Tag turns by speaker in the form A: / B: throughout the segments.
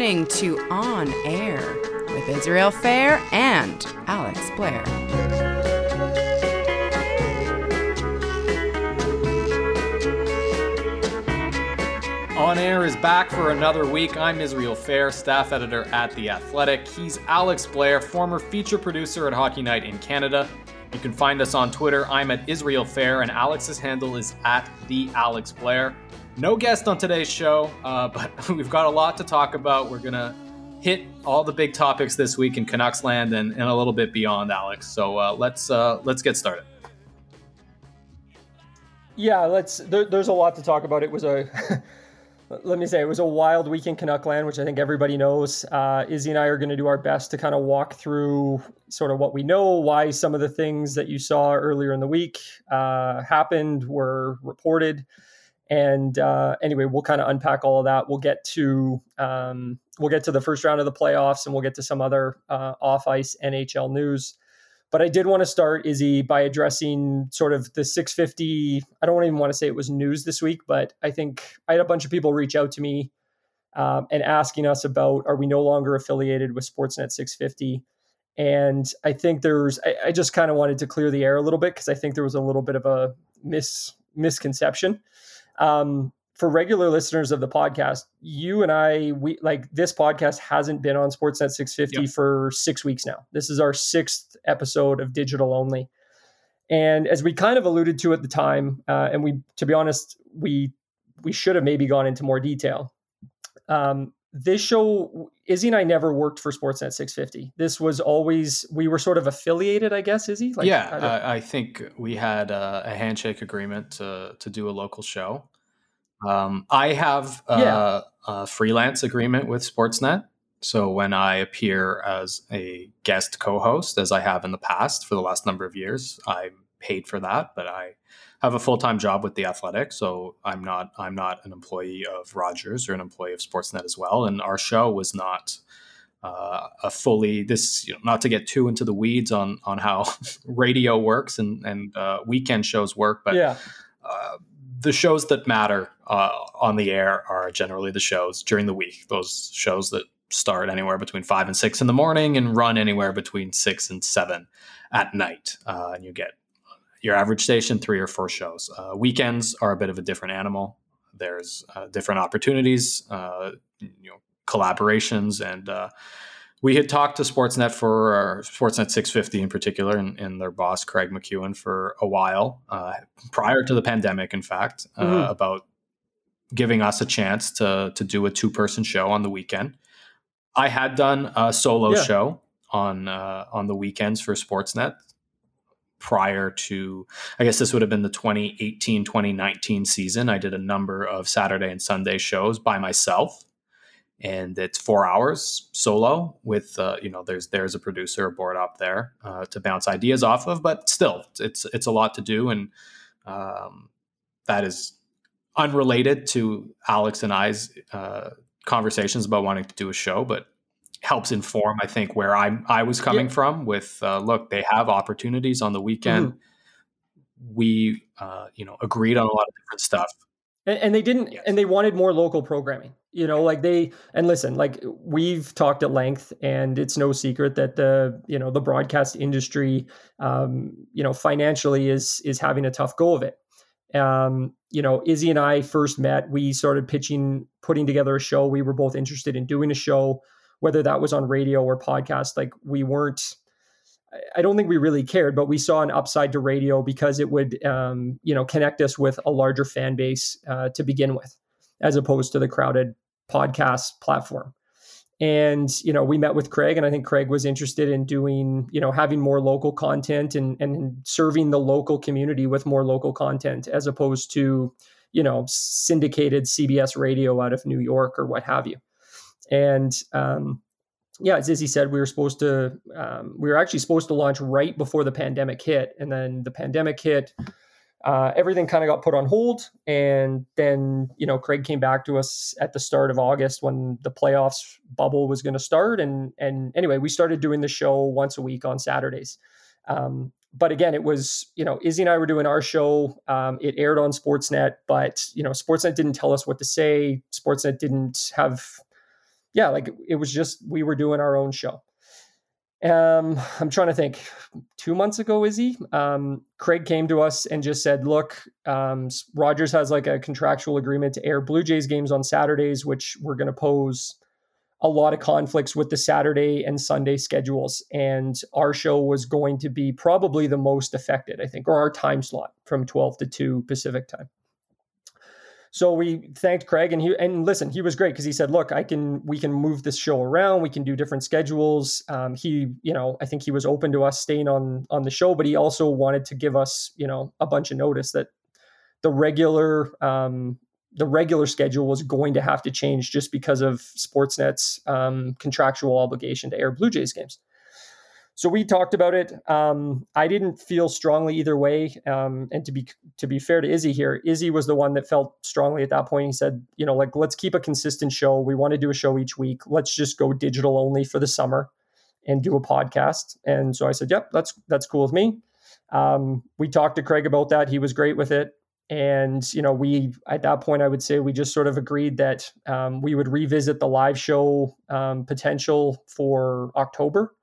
A: Listening to On Air with Israel Fair and Alex Blair.
B: On Air is back for another week. I'm Israel Fair, staff editor at The Athletic. He's Alex Blair, former feature producer at Hockey Night in Canada. You can find us on Twitter. I'm at Israel Fair, and Alex's handle is at The Alex Blair. No guest on today's show, uh, but we've got a lot to talk about. We're going to hit all the big topics this week in Canucks land and, and a little bit beyond, Alex. So uh, let's uh, let's get started.
C: Yeah, let's. There, there's a lot to talk about. It was a let me say it was a wild week in Canuckland, which I think everybody knows. Uh, Izzy and I are going to do our best to kind of walk through sort of what we know, why some of the things that you saw earlier in the week uh, happened, were reported, and uh, anyway, we'll kind of unpack all of that. We'll get to um, we'll get to the first round of the playoffs, and we'll get to some other uh, off ice NHL news. But I did want to start, Izzy, by addressing sort of the 650. I don't even want to say it was news this week, but I think I had a bunch of people reach out to me um, and asking us about are we no longer affiliated with Sportsnet 650? And I think there's, I, I just kind of wanted to clear the air a little bit because I think there was a little bit of a mis misconception. Um, for regular listeners of the podcast, you and I, we like this podcast hasn't been on Sportsnet 650 yep. for six weeks now. This is our sixth episode of digital only. And as we kind of alluded to at the time, uh, and we, to be honest, we we should have maybe gone into more detail. Um, this show, Izzy and I never worked for Sportsnet 650. This was always we were sort of affiliated, I guess. Izzy,
B: like, yeah, uh, I think we had a, a handshake agreement to to do a local show. Um, I have a, yeah. a freelance agreement with Sportsnet. So when I appear as a guest co-host, as I have in the past for the last number of years, I'm paid for that. But I have a full-time job with the Athletic, so I'm not I'm not an employee of Rogers or an employee of Sportsnet as well. And our show was not uh, a fully this you know, not to get too into the weeds on on how radio works and and uh, weekend shows work, but
C: yeah.
B: Uh, the shows that matter uh, on the air are generally the shows during the week. Those shows that start anywhere between five and six in the morning and run anywhere between six and seven at night. Uh, and you get your average station three or four shows. Uh, weekends are a bit of a different animal. There's uh, different opportunities, uh, you know, collaborations, and uh, we had talked to Sportsnet for Sportsnet 650 in particular, and, and, their boss Craig McEwen for a while uh, prior to the pandemic. In fact, uh, mm-hmm. about giving us a chance to to do a two person show on the weekend. I had done a solo yeah. show on uh, on the weekends for Sportsnet prior to I guess this would have been the 2018 2019 season. I did a number of Saturday and Sunday shows by myself and it's four hours solo with uh, you know there's there's a producer board up there uh, to bounce ideas off of but still it's it's a lot to do and um, that is unrelated to alex and i's uh, conversations about wanting to do a show but helps inform i think where i i was coming yeah. from with uh, look they have opportunities on the weekend mm-hmm. we uh, you know agreed on a lot of different stuff
C: and, and they didn't yes. and they wanted more local programming you know like they and listen like we've talked at length and it's no secret that the you know the broadcast industry um you know financially is is having a tough go of it um you know izzy and i first met we started pitching putting together a show we were both interested in doing a show whether that was on radio or podcast like we weren't I don't think we really cared, but we saw an upside to radio because it would, um, you know, connect us with a larger fan base uh, to begin with, as opposed to the crowded podcast platform. And you know, we met with Craig, and I think Craig was interested in doing, you know, having more local content and and serving the local community with more local content, as opposed to, you know, syndicated CBS radio out of New York or what have you. And um, yeah, as Izzy said, we were supposed to, um, we were actually supposed to launch right before the pandemic hit, and then the pandemic hit. Uh, everything kind of got put on hold, and then you know Craig came back to us at the start of August when the playoffs bubble was going to start, and and anyway, we started doing the show once a week on Saturdays. Um, but again, it was you know Izzy and I were doing our show. Um, it aired on Sportsnet, but you know Sportsnet didn't tell us what to say. Sportsnet didn't have yeah, like it was just we were doing our own show. Um, I'm trying to think. Two months ago, Izzy, um, Craig came to us and just said, "Look, um, Rogers has like a contractual agreement to air Blue Jays games on Saturdays, which we're going to pose a lot of conflicts with the Saturday and Sunday schedules. And our show was going to be probably the most affected, I think, or our time slot from 12 to 2 Pacific time. So we thanked Craig and he and listen, he was great because he said, "Look, I can we can move this show around. We can do different schedules." Um, he, you know, I think he was open to us staying on on the show, but he also wanted to give us, you know, a bunch of notice that the regular um, the regular schedule was going to have to change just because of Sportsnet's um, contractual obligation to air Blue Jays games so we talked about it. Um, I didn't feel strongly either way. Um, and to be to be fair to Izzy here, Izzy was the one that felt strongly at that point. He said, you know, like let's keep a consistent show. We want to do a show each week. Let's just go digital only for the summer and do a podcast. And so I said, yep, that's that's cool with me. Um, we talked to Craig about that. He was great with it. And you know, we at that point, I would say we just sort of agreed that um, we would revisit the live show um, potential for October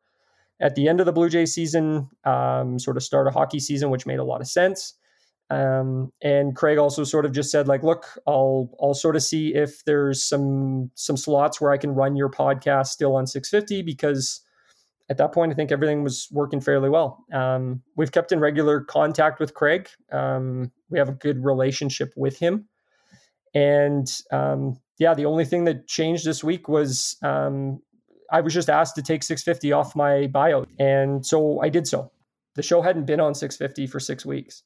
C: at the end of the Blue Jays season, um, sort of start a hockey season, which made a lot of sense. Um, and Craig also sort of just said, like, look, I'll I'll sort of see if there's some some slots where I can run your podcast still on 650 because at that point I think everything was working fairly well. Um, we've kept in regular contact with Craig. Um, we have a good relationship with him, and um, yeah, the only thing that changed this week was um, I was just asked to take 650 off my bio. And so I did so. The show hadn't been on 650 for six weeks.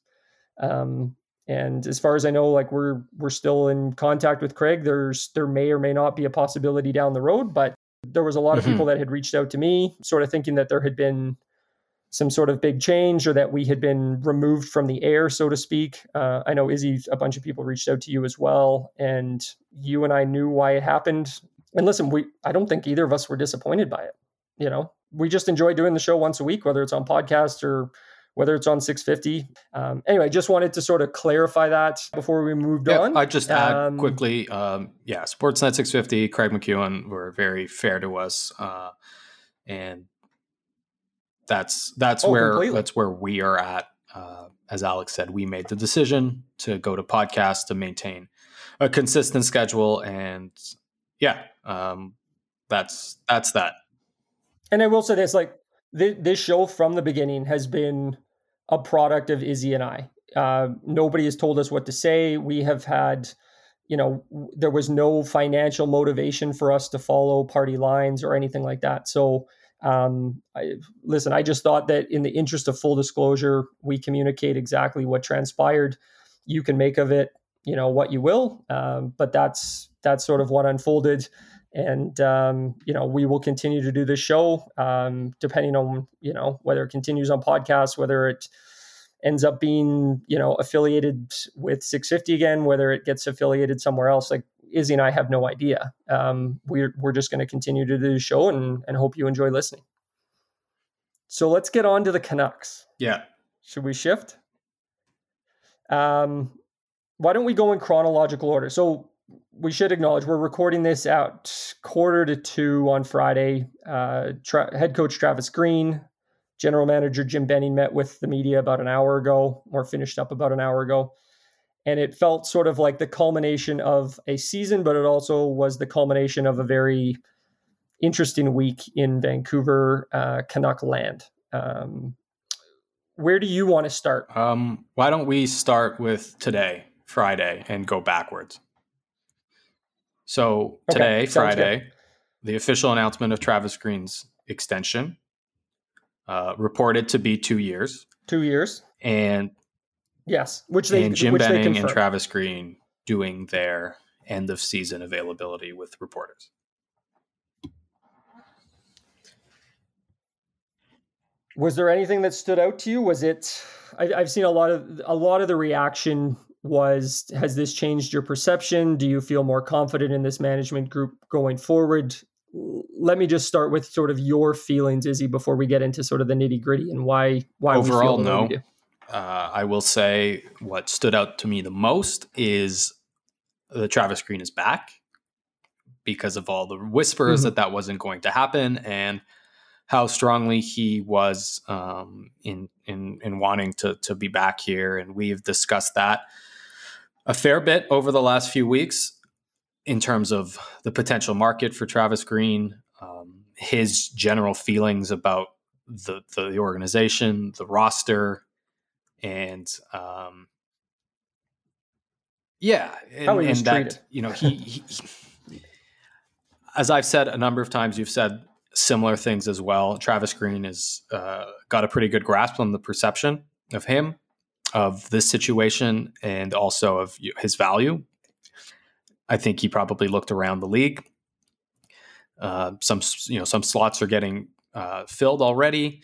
C: Um, and as far as I know, like we're we're still in contact with Craig. There's there may or may not be a possibility down the road, but there was a lot of mm-hmm. people that had reached out to me, sort of thinking that there had been some sort of big change or that we had been removed from the air, so to speak. Uh, I know Izzy, a bunch of people reached out to you as well, and you and I knew why it happened and listen, we I don't think either of us were disappointed by it. You know, we just enjoy doing the show once a week, whether it's on podcast or whether it's on 650. Um, anyway, just wanted to sort of clarify that before we moved
B: yeah,
C: on.
B: I just add um, quickly, um, yeah, Sportsnet 650, Craig McEwen were very fair to us, uh, and that's that's oh, where completely. that's where we are at. Uh, as Alex said, we made the decision to go to podcast to maintain a consistent schedule, and yeah, um, that's that's that.
C: And I will say this: like th- this show from the beginning has been a product of Izzy and I. Uh, nobody has told us what to say. We have had, you know, there was no financial motivation for us to follow party lines or anything like that. So, um, I, listen, I just thought that in the interest of full disclosure, we communicate exactly what transpired. You can make of it, you know, what you will, um, but that's that's sort of what unfolded and um, you know we will continue to do this show um, depending on you know whether it continues on podcast whether it ends up being you know affiliated with 650 again whether it gets affiliated somewhere else. Like izzy and i have no idea. Um, we're, we're just going to continue to do the show and, and hope you enjoy listening. So let's get on to the canucks.
B: Yeah.
C: Should we shift? Um, why don't we go in chronological order? So we should acknowledge we're recording this out quarter to two on Friday. Uh, tra- head coach Travis Green, general manager Jim Benning met with the media about an hour ago, or finished up about an hour ago. And it felt sort of like the culmination of a season, but it also was the culmination of a very interesting week in Vancouver, uh, Canuck land. Um, where do you want to start?
B: Um, why don't we start with today, Friday, and go backwards? So today, okay, Friday, good. the official announcement of Travis Green's extension uh, reported to be two years.
C: Two years.
B: And
C: yes, which they
B: and Jim
C: which
B: Benning and Travis Green doing their end of season availability with reporters.
C: Was there anything that stood out to you? Was it? I, I've seen a lot of a lot of the reaction was has this changed your perception? Do you feel more confident in this management group going forward? Let me just start with sort of your feelings, Izzy, before we get into sort of the nitty gritty and why why
B: overall no. Uh, I will say what stood out to me the most is the Travis Green is back, because of all the whispers mm-hmm. that that wasn't going to happen and how strongly he was um, in in in wanting to to be back here, and we've discussed that a fair bit over the last few weeks in terms of the potential market for Travis Green, um, his general feelings about the the organization, the roster, and um, yeah, and,
C: how
B: and
C: that, treated.
B: You know, he, he as I've said a number of times, you've said similar things as well. Travis Green has uh, got a pretty good grasp on the perception of him, of this situation, and also of his value. I think he probably looked around the league. Uh, some you know some slots are getting uh, filled already.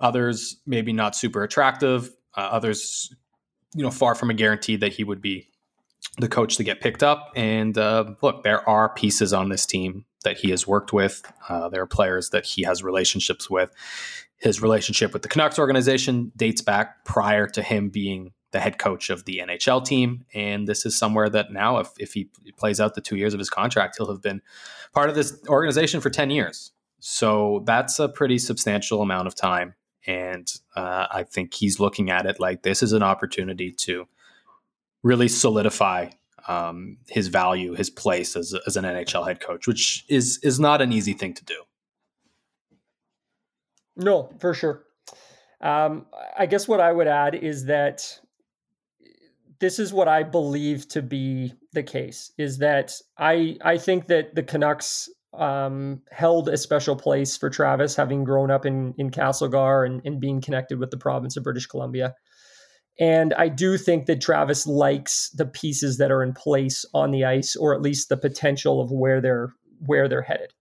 B: Others maybe not super attractive. Uh, others, you know, far from a guarantee that he would be the coach to get picked up. And uh, look, there are pieces on this team that he has worked with. Uh, there are players that he has relationships with. His relationship with the Canucks organization dates back prior to him being the head coach of the NHL team. And this is somewhere that now, if, if he plays out the two years of his contract, he'll have been part of this organization for 10 years. So that's a pretty substantial amount of time. And uh, I think he's looking at it like this is an opportunity to really solidify um, his value, his place as, as an NHL head coach, which is is not an easy thing to do.
C: No, for sure. Um, I guess what I would add is that this is what I believe to be the case is that I I think that the Canucks um, held a special place for Travis, having grown up in in Castlegar and, and being connected with the province of British Columbia. And I do think that Travis likes the pieces that are in place on the ice, or at least the potential of where they're where they're headed.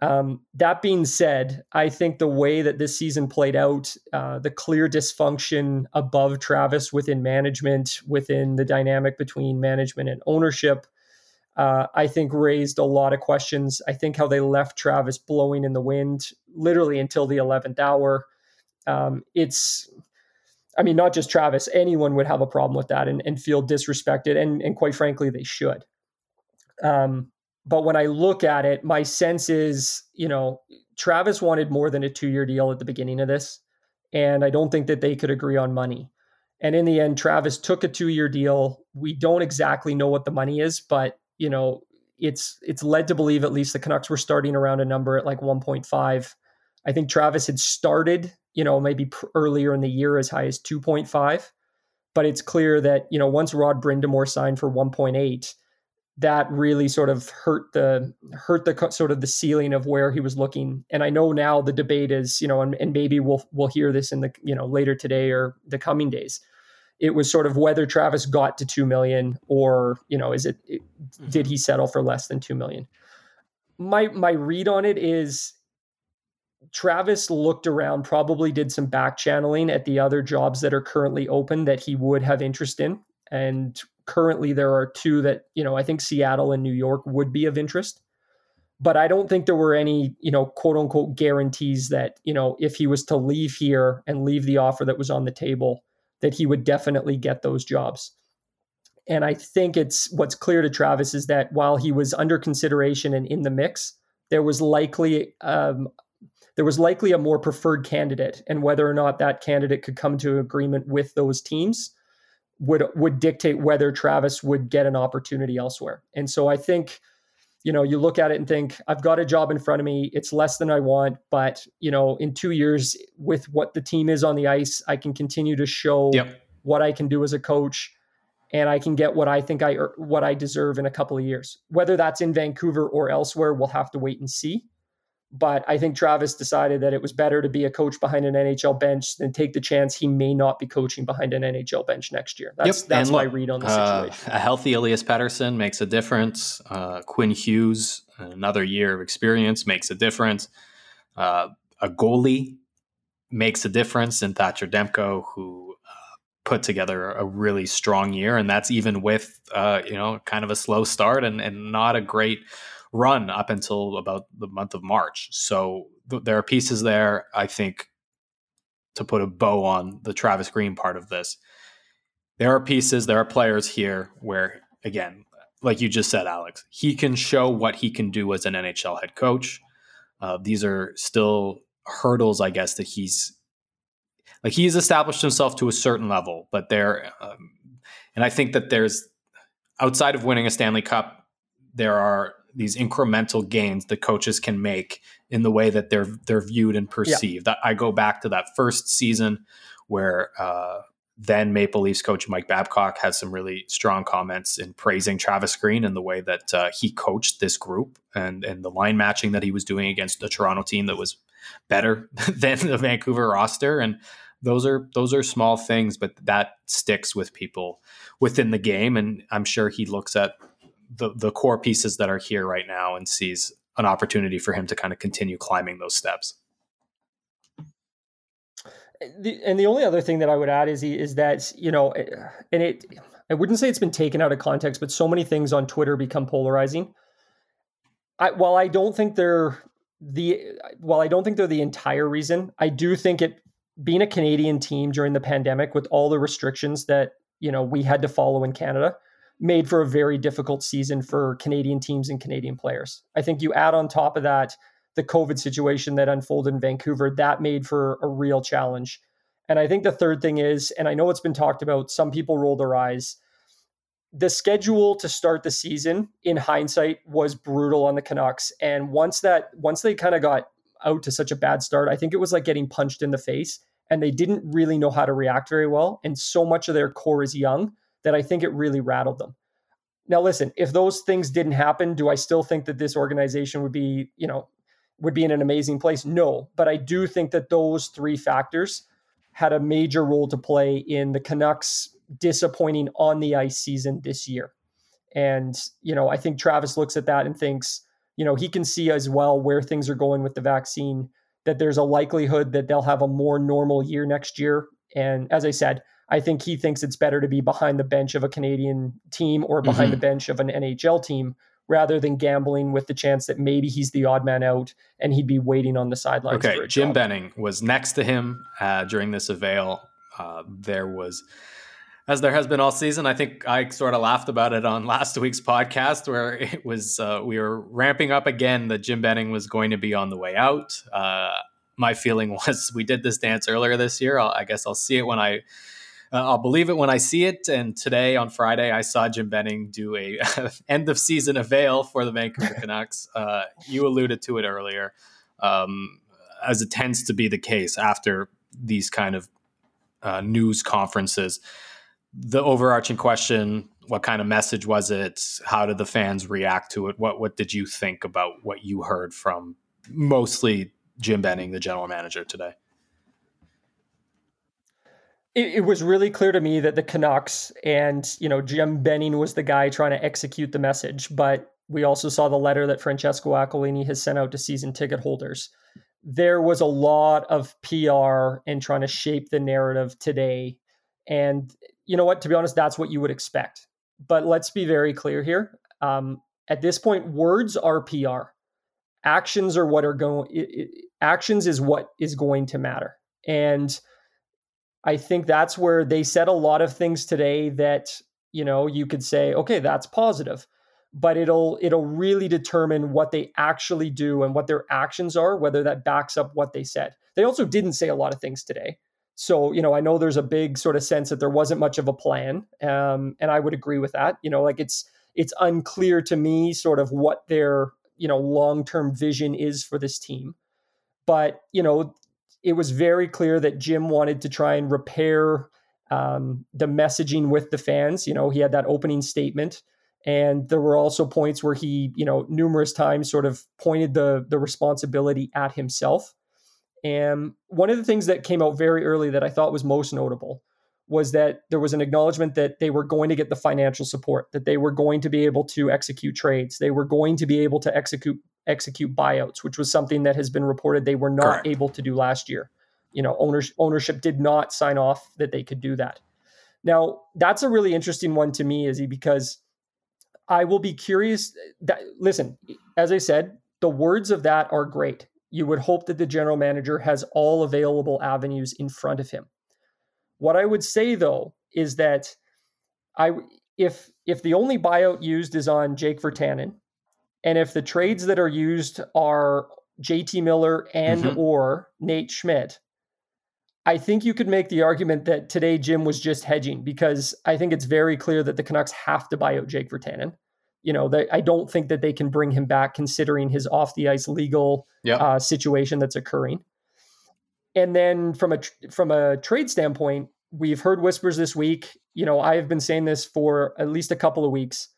C: Um, that being said, I think the way that this season played out, uh, the clear dysfunction above Travis within management, within the dynamic between management and ownership, uh, I think raised a lot of questions. I think how they left Travis blowing in the wind literally until the 11th hour. Um, it's I mean, not just Travis, anyone would have a problem with that and, and feel disrespected. And, and quite frankly, they should. Um, but when I look at it, my sense is, you know, Travis wanted more than a two year deal at the beginning of this. And I don't think that they could agree on money. And in the end, Travis took a two year deal. We don't exactly know what the money is, but, you know, it's it's led to believe at least the Canucks were starting around a number at like 1.5. I think Travis had started you know, maybe pr- earlier in the year as high as 2.5. But it's clear that, you know, once Rod Brind'Amour signed for 1.8, that really sort of hurt the hurt the sort of the ceiling of where he was looking. And I know now the debate is, you know, and, and maybe we'll we'll hear this in the, you know, later today or the coming days. It was sort of whether Travis got to 2 million or, you know, is it, it mm-hmm. did he settle for less than 2 million? My my read on it is Travis looked around, probably did some back channeling at the other jobs that are currently open that he would have interest in. And currently there are two that, you know, I think Seattle and New York would be of interest. But I don't think there were any, you know, quote unquote guarantees that, you know, if he was to leave here and leave the offer that was on the table, that he would definitely get those jobs. And I think it's what's clear to Travis is that while he was under consideration and in the mix, there was likely um, there was likely a more preferred candidate, and whether or not that candidate could come to an agreement with those teams would would dictate whether Travis would get an opportunity elsewhere. And so I think, you know, you look at it and think, I've got a job in front of me. It's less than I want, but you know, in two years, with what the team is on the ice, I can continue to show yep. what I can do as a coach and I can get what I think I what I deserve in a couple of years. Whether that's in Vancouver or elsewhere, we'll have to wait and see. But I think Travis decided that it was better to be a coach behind an NHL bench than take the chance he may not be coaching behind an NHL bench next year. That's yep. that's and my read on the uh, situation.
B: Uh, a healthy Elias Pettersson makes a difference. Uh, Quinn Hughes, another year of experience, makes a difference. Uh, a goalie makes a difference in Thatcher Demko, who uh, put together a really strong year, and that's even with uh, you know kind of a slow start and, and not a great run up until about the month of March. So th- there are pieces there, I think, to put a bow on the Travis Green part of this. There are pieces, there are players here where, again, like you just said, Alex, he can show what he can do as an NHL head coach. Uh, these are still hurdles, I guess, that he's like he's established himself to a certain level, but there, um, and I think that there's outside of winning a Stanley Cup, there are these incremental gains that coaches can make in the way that they're they're viewed and perceived. Yeah. I go back to that first season where uh, then Maple Leafs coach Mike Babcock had some really strong comments in praising Travis Green and the way that uh, he coached this group and and the line matching that he was doing against the Toronto team that was better than the Vancouver roster and those are those are small things but that sticks with people within the game and I'm sure he looks at the the core pieces that are here right now and sees an opportunity for him to kind of continue climbing those steps.
C: The, and the only other thing that I would add is is that you know, eh, and it I wouldn't say it's been taken out of context, but so many things on Twitter become polarizing. I, while I don't think they're the while I don't think they're the entire reason, I do think it being a Canadian team during the pandemic with all the restrictions that you know we had to follow in Canada made for a very difficult season for Canadian teams and Canadian players. I think you add on top of that the COVID situation that unfolded in Vancouver, that made for a real challenge. And I think the third thing is, and I know it's been talked about, some people roll their eyes. The schedule to start the season, in hindsight, was brutal on the Canucks. And once that, once they kind of got out to such a bad start, I think it was like getting punched in the face, and they didn't really know how to react very well. And so much of their core is young that I think it really rattled them. Now, listen, if those things didn't happen, do I still think that this organization would be, you know, would be in an amazing place? No, but I do think that those three factors had a major role to play in the Canucks disappointing on the ice season this year. And, you know, I think Travis looks at that and thinks, you know, he can see as well where things are going with the vaccine, that there's a likelihood that they'll have a more normal year next year. And as I said, I think he thinks it's better to be behind the bench of a Canadian team or behind mm-hmm. the bench of an NHL team rather than gambling with the chance that maybe he's the odd man out and he'd be waiting on the sidelines.
B: Okay, Jim job. Benning was next to him uh, during this avail. Uh, there was, as there has been all season, I think I sort of laughed about it on last week's podcast where it was uh, we were ramping up again that Jim Benning was going to be on the way out. Uh, my feeling was we did this dance earlier this year. I'll, I guess I'll see it when I uh, I'll believe it when I see it. And today on Friday, I saw Jim Benning do a end of season avail for the Vancouver Canucks. Uh, you alluded to it earlier, um, as it tends to be the case after these kind of uh, news conferences. The overarching question: What kind of message was it? How did the fans react to it? What What did you think about what you heard from mostly Jim Benning, the general manager, today?
C: It, it, was really clear to me that the Canucks and you know Jim Benning was the guy trying to execute the message, but we also saw the letter that Francesco Aquilini has sent out to season ticket holders. There was a lot of PR and trying to shape the narrative today, and you know what? To be honest, that's what you would expect. But let's be very clear here. Um, at this point, words are PR. Actions are what are going. Actions is what is going to matter, and I think that's where they said a lot of things today that, you know, you could say, okay, that's positive. But it'll it'll really determine what they actually do and what their actions are, whether that backs up what they said. They also didn't say a lot of things today. So, you know, I know there's a big sort of sense that there wasn't much of a plan. Um, and I would agree with that. You know, like it's it's unclear to me sort of what their, you know, long-term vision is for this team. But, you know, it was very clear that Jim wanted to try and repair um, the messaging with the fans. You know, he had that opening statement, and there were also points where he, you know, numerous times sort of pointed the the responsibility at himself. And one of the things that came out very early that I thought was most notable was that there was an acknowledgement that they were going to get the financial support, that they were going to be able to execute trades, they were going to be able to execute execute buyouts, which was something that has been reported they were not Correct. able to do last year. You know, owners, ownership did not sign off that they could do that. Now, that's a really interesting one to me, Izzy, because I will be curious. That listen, as I said, the words of that are great. You would hope that the general manager has all available avenues in front of him. What I would say though is that I if if the only buyout used is on Jake Virtanen, and if the trades that are used are JT Miller and mm-hmm. or Nate Schmidt, I think you could make the argument that today Jim was just hedging because I think it's very clear that the Canucks have to buy out Jake Virtanen. You know, they, I don't think that they can bring him back considering his off the ice legal yep. uh, situation that's occurring. And then from a from a trade standpoint, we've heard whispers this week. You know, I have been saying this for at least a couple of weeks.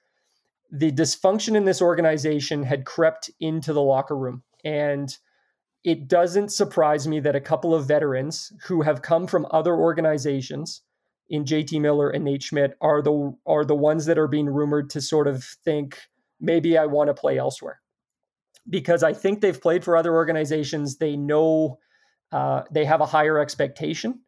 C: The dysfunction in this organization had crept into the locker room, and it doesn't surprise me that a couple of veterans who have come from other organizations in JT Miller and Nate Schmidt are the are the ones that are being rumored to sort of think maybe I want to play elsewhere. Because I think they've played for other organizations, they know uh, they have a higher expectation.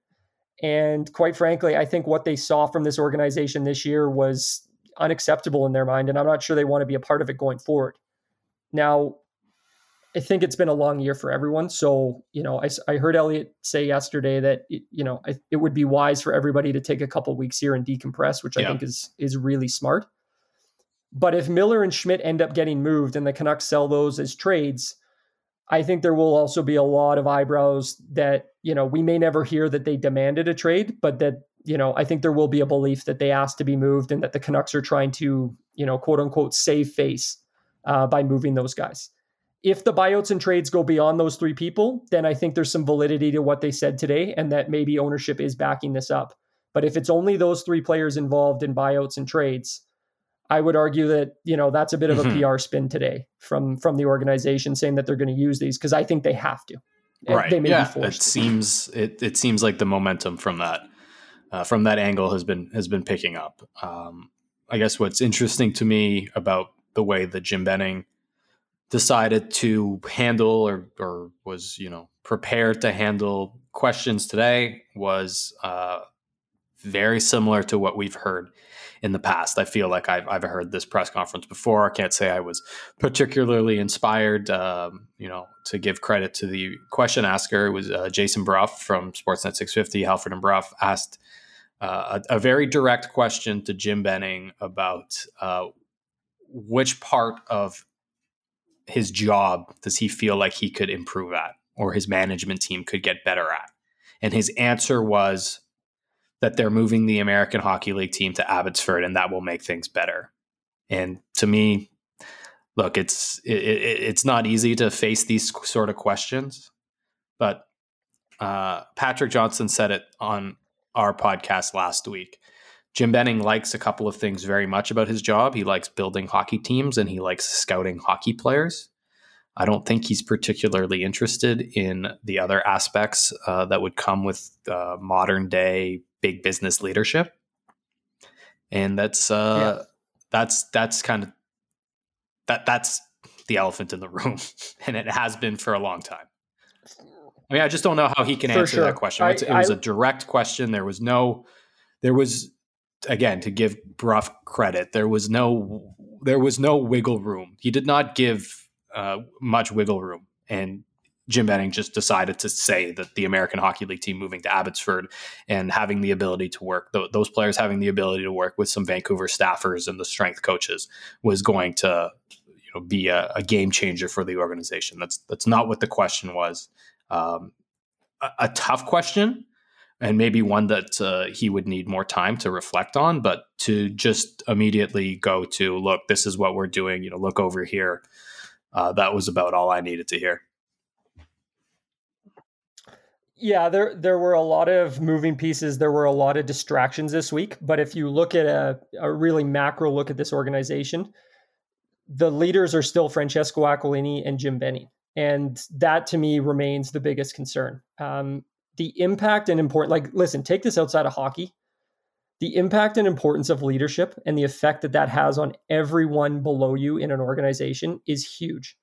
C: And quite frankly, I think what they saw from this organization this year was unacceptable in their mind. And I'm not sure they want to be a part of it going forward. Now, I think it's been a long year for everyone. So, you know, I, I heard Elliot say yesterday that, it, you know, I, it would be wise for everybody to take a couple weeks here and decompress, which yeah. I think is is really smart. But if Miller and Schmidt end up getting moved and the Canucks sell those as trades, I think there will also be a lot of eyebrows that, you know, we may never hear that they demanded a trade, but that, you know, I think there will be a belief that they asked to be moved and that the Canucks are trying to, you know, quote unquote, save face uh, by moving those guys if the buyouts and trades go beyond those three people, then I think there's some validity to what they said today and that maybe ownership is backing this up. But if it's only those three players involved in buyouts and trades, I would argue that, you know, that's a bit of a mm-hmm. PR spin today from from the organization saying that they're going to use these because I think they have to.
B: Right. They may yeah. be forced. It seems it, it seems like the momentum from that uh, from that angle has been has been picking up. Um, I guess what's interesting to me about the way that Jim Benning decided to handle or, or was you know prepared to handle questions today was uh, very similar to what we've heard in the past. I feel like I've, I've heard this press conference before. I can't say I was particularly inspired, um, you know, to give credit to the question asker. It was uh, Jason Brough from Sportsnet 650. Halford and Brough asked uh, a, a, very direct question to Jim Benning about uh, which part of his job does he feel like he could improve at or his management team could get better at? And his answer was that they're moving the American Hockey League team to Abbotsford and that will make things better. And to me, look, it's it, it, it's not easy to face these sort of questions, but uh, Patrick Johnston said it on our podcast last week. Jim Benning likes a couple of things very much about his job. He likes building hockey teams and he likes scouting hockey players. I don't think he's particularly interested in the other aspects uh, that would come with uh, modern day big business leadership. And that's uh, yeah. that's that's kind of that that's the elephant in the room, and it has been for a long time. I mean, I just don't know how he can for answer sure. that question. I, it was I, a direct question. There was no, there was again to give Brough credit, there was no there was no wiggle room. He did not give uh, much wiggle room, and Jim Benning just decided to say that the American Hockey League team moving to Abbotsford and having the ability to work th- those players having the ability to work with some Vancouver staffers and the strength coaches was going to you know be a, a game changer for the organization. That's that's not what the question was. Um, a, a tough question and maybe one that uh, he would need more time to reflect on but to just immediately go to look this is what we're doing you know look over here uh, that was about all i needed to hear.
C: Yeah there there were a lot of moving pieces. There were a lot of distractions this week but if you look at a, a really macro look at this organization the leaders are still francesco aquilini and jim benning and that to me remains the biggest concern. Um, the impact and important like listen take this outside of hockey the impact and importance of leadership and the effect that that has on everyone below you in an organization is huge.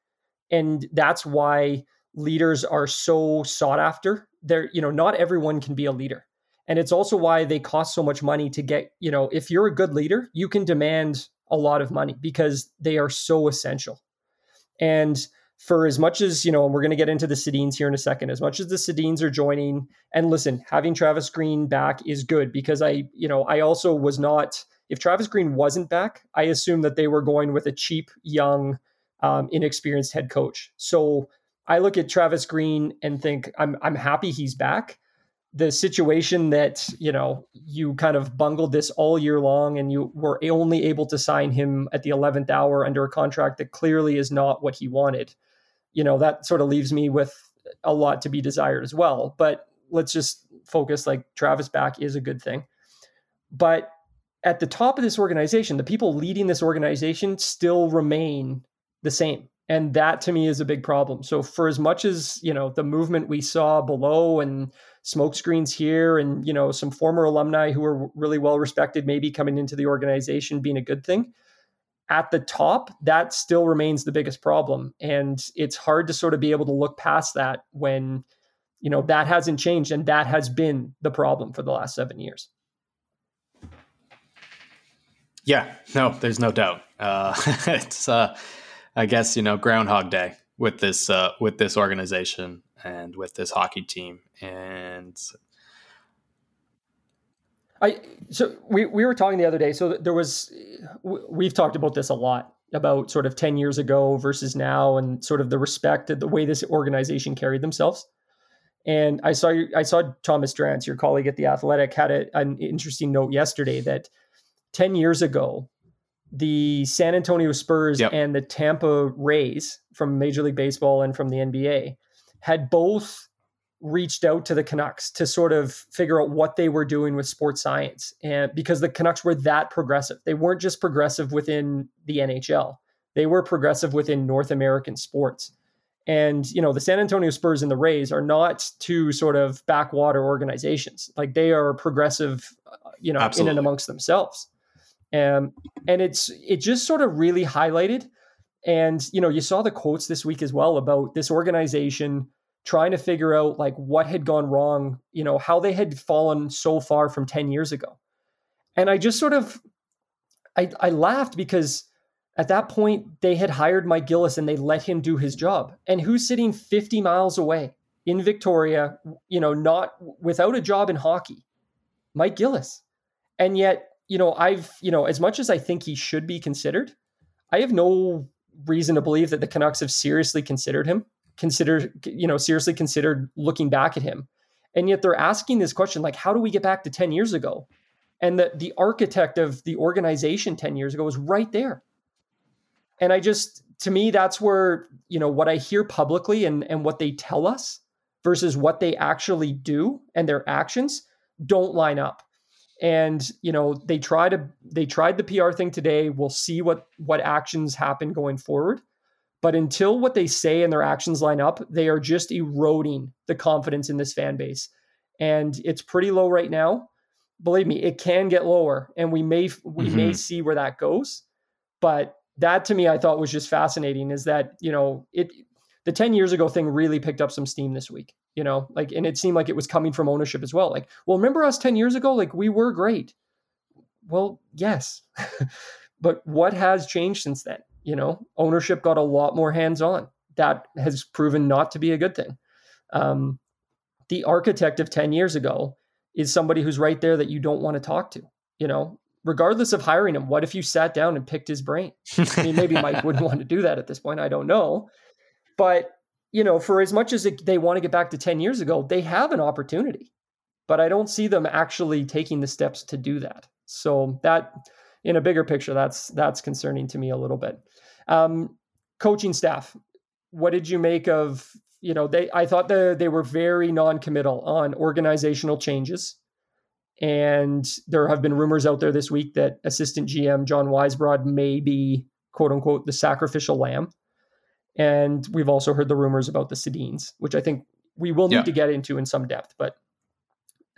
C: And that's why leaders are so sought after. They're you know not everyone can be a leader. And it's also why they cost so much money to get you know if you're a good leader you can demand a lot of money because they are so essential. And for as much as you know, and we're going to get into the Sedins here in a second. As much as the Sedins are joining, and listen, having Travis Green back is good because I, you know, I also was not. If Travis Green wasn't back, I assumed that they were going with a cheap, young, um, inexperienced head coach. So I look at Travis Green and think I'm I'm happy he's back. The situation that you know you kind of bungled this all year long, and you were only able to sign him at the eleventh hour under a contract that clearly is not what he wanted you know, that sort of leaves me with a lot to be desired as well. But let's just focus like Travis back is a good thing. But at the top of this organization, the people leading this organization still remain the same. And that to me is a big problem. So for as much as, you know, the movement we saw below and smokescreens here and, you know, some former alumni who were really well respected maybe coming into the organization being a good thing, at the top, that still remains the biggest problem. And it's hard to sort of be able to look past that when, you know, that hasn't changed and that has been the problem for the last seven years.
B: Yeah, no, there's no doubt. Uh, it's, uh, I guess, you know, Groundhog Day with this, uh, with this organization and with this hockey team. And
C: I so we we were talking the other day. So there was we've talked about this a lot about sort of 10 years ago versus now and sort of the respect the way this organization carried themselves. And I saw I saw Thomas Drance, your colleague at the Athletic, had a, an interesting note yesterday that 10 years ago, the San Antonio Spurs yep. and the Tampa Rays from Major League Baseball and from the NBA had both reached out to the Canucks to sort of figure out what they were doing with sports science. And because the Canucks were that progressive, they weren't just progressive within the NHL, they were progressive within North American sports. And, you know, the San Antonio Spurs and the Rays are not two sort of backwater organizations. Like they are progressive, uh, you know, Absolutely. in and amongst themselves. And, and it's, it just sort of really highlighted. And, you know, you saw the quotes this week as well about this organization trying to figure out like what had gone wrong, you know, how they had fallen so far from 10 years ago. And I just sort of I, I laughed because at that point they had hired Mike Gillis and they let him do his job. And who's sitting 50 miles away in Victoria, you know, not without a job in hockey? Mike Gillis. And yet, you know, I've, you know, as much as I think he should be considered, I have no reason to believe that the Canucks have seriously considered him consider you know seriously considered looking back at him. And yet they're asking this question like how do we get back to 10 years ago? And the the architect of the organization 10 years ago was right there. And i just to me that's where you know what i hear publicly and and what they tell us versus what they actually do and their actions don't line up. And you know they try to they tried the pr thing today. We'll see what what actions happen going forward but until what they say and their actions line up, they are just eroding the confidence in this fan base. And it's pretty low right now. Believe me, it can get lower and we may we mm-hmm. may see where that goes. But that to me I thought was just fascinating is that, you know, it the 10 years ago thing really picked up some steam this week, you know, like and it seemed like it was coming from ownership as well. Like, well, remember us 10 years ago? Like we were great. Well, yes. but what has changed since then? You know, ownership got a lot more hands on. That has proven not to be a good thing. Um, the architect of 10 years ago is somebody who's right there that you don't want to talk to, you know, regardless of hiring him. What if you sat down and picked his brain? I mean, maybe Mike wouldn't want to do that at this point. I don't know. But, you know, for as much as they want to get back to 10 years ago, they have an opportunity. But I don't see them actually taking the steps to do that. So that in a bigger picture, that's that's concerning to me a little bit. Um, coaching staff, what did you make of? You know, they I thought the, they were very non-committal on organizational changes, and there have been rumors out there this week that assistant GM John Weisbrod may be quote unquote the sacrificial lamb. And we've also heard the rumors about the Sedins, which I think we will need yeah. to get into in some depth. But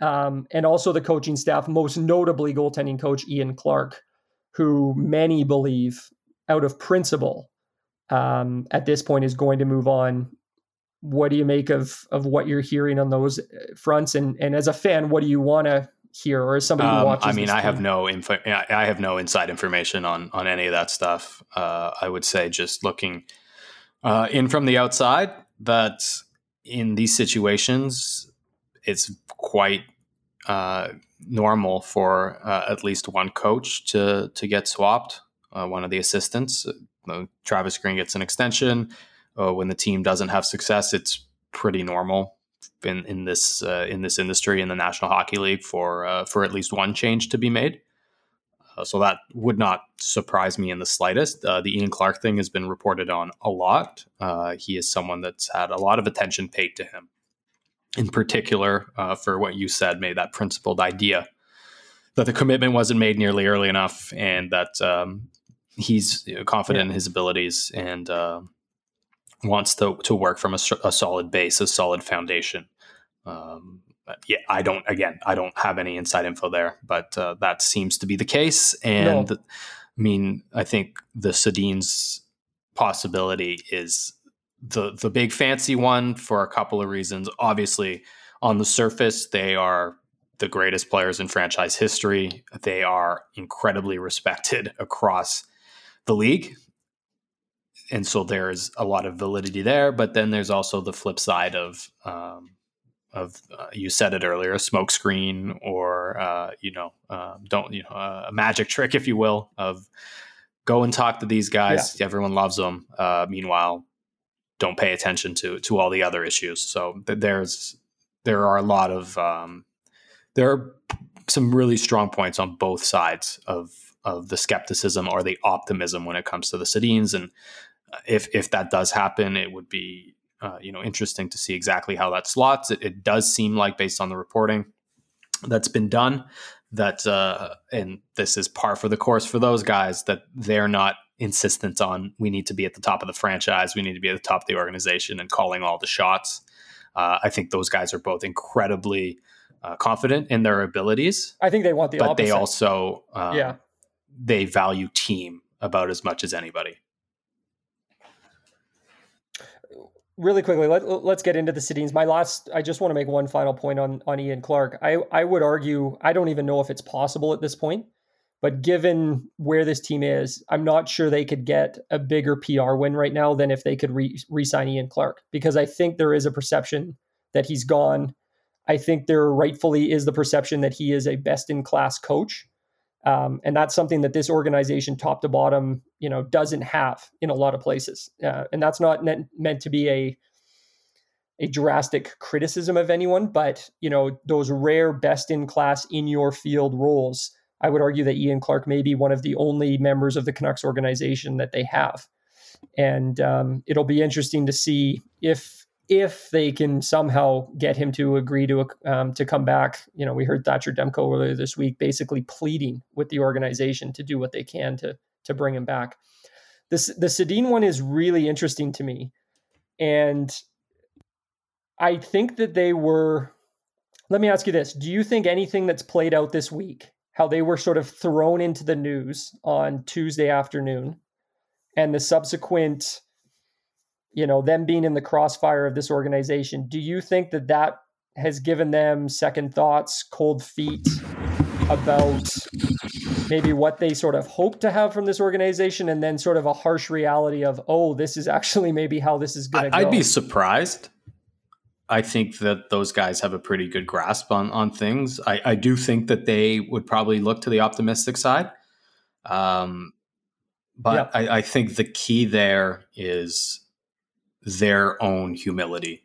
C: um, and also the coaching staff, most notably goaltending coach Ian Clark, who many believe out of principle um, at this point is going to move on. What do you make of of what you're hearing on those uh, fronts? And and as a fan, what do you want to hear, or as somebody who um, watches?
B: I mean, I have no info. I have no inside information on on any of that stuff. Uh, I would say just looking uh, in from the outside that in these situations, it's quite uh, normal for uh, at least one coach to to get swapped. Uh, one of the assistants, uh, Travis Green, gets an extension. Uh, when the team doesn't have success, it's pretty normal in in this uh, in this industry in the National Hockey League for for at least one change to be made. Uh, so that would not surprise me in the slightest. Uh, the Ian Clark thing has been reported on a lot. Uh, he is someone that's had a lot of attention paid to him, in particular uh, for what you said, made that principled idea that the commitment wasn't made nearly early enough, and that um, he's confident yeah. in his abilities and uh, wants to to work from a, a, solid base, a solid foundation. Um, yeah, I don't. Again, I don't have any inside info there, but uh, that seems to be the case. And no. I mean, I think the Sedin's possibility is the the big fancy one for a couple of reasons. Obviously, on the surface, they are the greatest players in franchise history. They are incredibly respected across the league. And so there's a lot of validity there, but then there's also the flip side of um, of uh, you said it earlier, a smokescreen or uh, you know uh, don't you know a magic trick, if you will, of go and talk to these guys. Yeah. Everyone loves them. Uh, meanwhile, don't pay attention to to all the other issues. So there's there are a lot of um, there are some really strong points on both sides of of the skepticism or the optimism when it comes to the Sedins. And uh, if if that does happen, it would be uh, you know interesting to see exactly how that slots. It, it, does seem like based on the reporting that's been done that uh, and this is par for the course for those guys that they're not insistent on we need to be at the top of the franchise, we need to be at the top of the organization and calling all the shots. Uh, I think those guys are both incredibly uh, confident in their abilities.
C: I think they want the
B: but
C: opposite.
B: they also
C: um, yeah
B: they value team about as much as anybody.
C: really quickly, let, us get into the Sedins. My last, I just want to make one final point on on Ian Clark. I I would argue, I don't even know if it's possible at this point, but given where this team is, I'm not sure they could get a bigger PR win right now than if they could re, re-sign Ian Clark because I think there is a perception that he's gone. I think there rightfully is the perception that he is a best in class coach. Um, and that's something that this organization, top to bottom, you know, doesn't have in a lot of places. Uh, and that's not meant to be a a drastic criticism of anyone, but you know, those rare best in class in your field roles. I would argue that Ian Clark may be one of the only members of the Canucks organization that they have, and um, it'll be interesting to see if if they can somehow get him to agree to um, to come back, you know, we heard Thatcher Demko earlier this week basically pleading with the organization to do what they can to to bring him back. This the Sedin one is really interesting to me, and I think that they were. Let me ask you this: Do you think anything that's played out this week, how they were sort of thrown into the news on Tuesday afternoon, and the subsequent you know them being in the crossfire of this organization do you think that that has given them second thoughts cold feet about maybe what they sort of hope to have from this organization and then sort of a harsh reality of oh this is actually maybe how this is going to go
B: i'd be surprised i think that those guys have a pretty good grasp on on things i, I do think that they would probably look to the optimistic side um, but yep. I, I think the key there is their own humility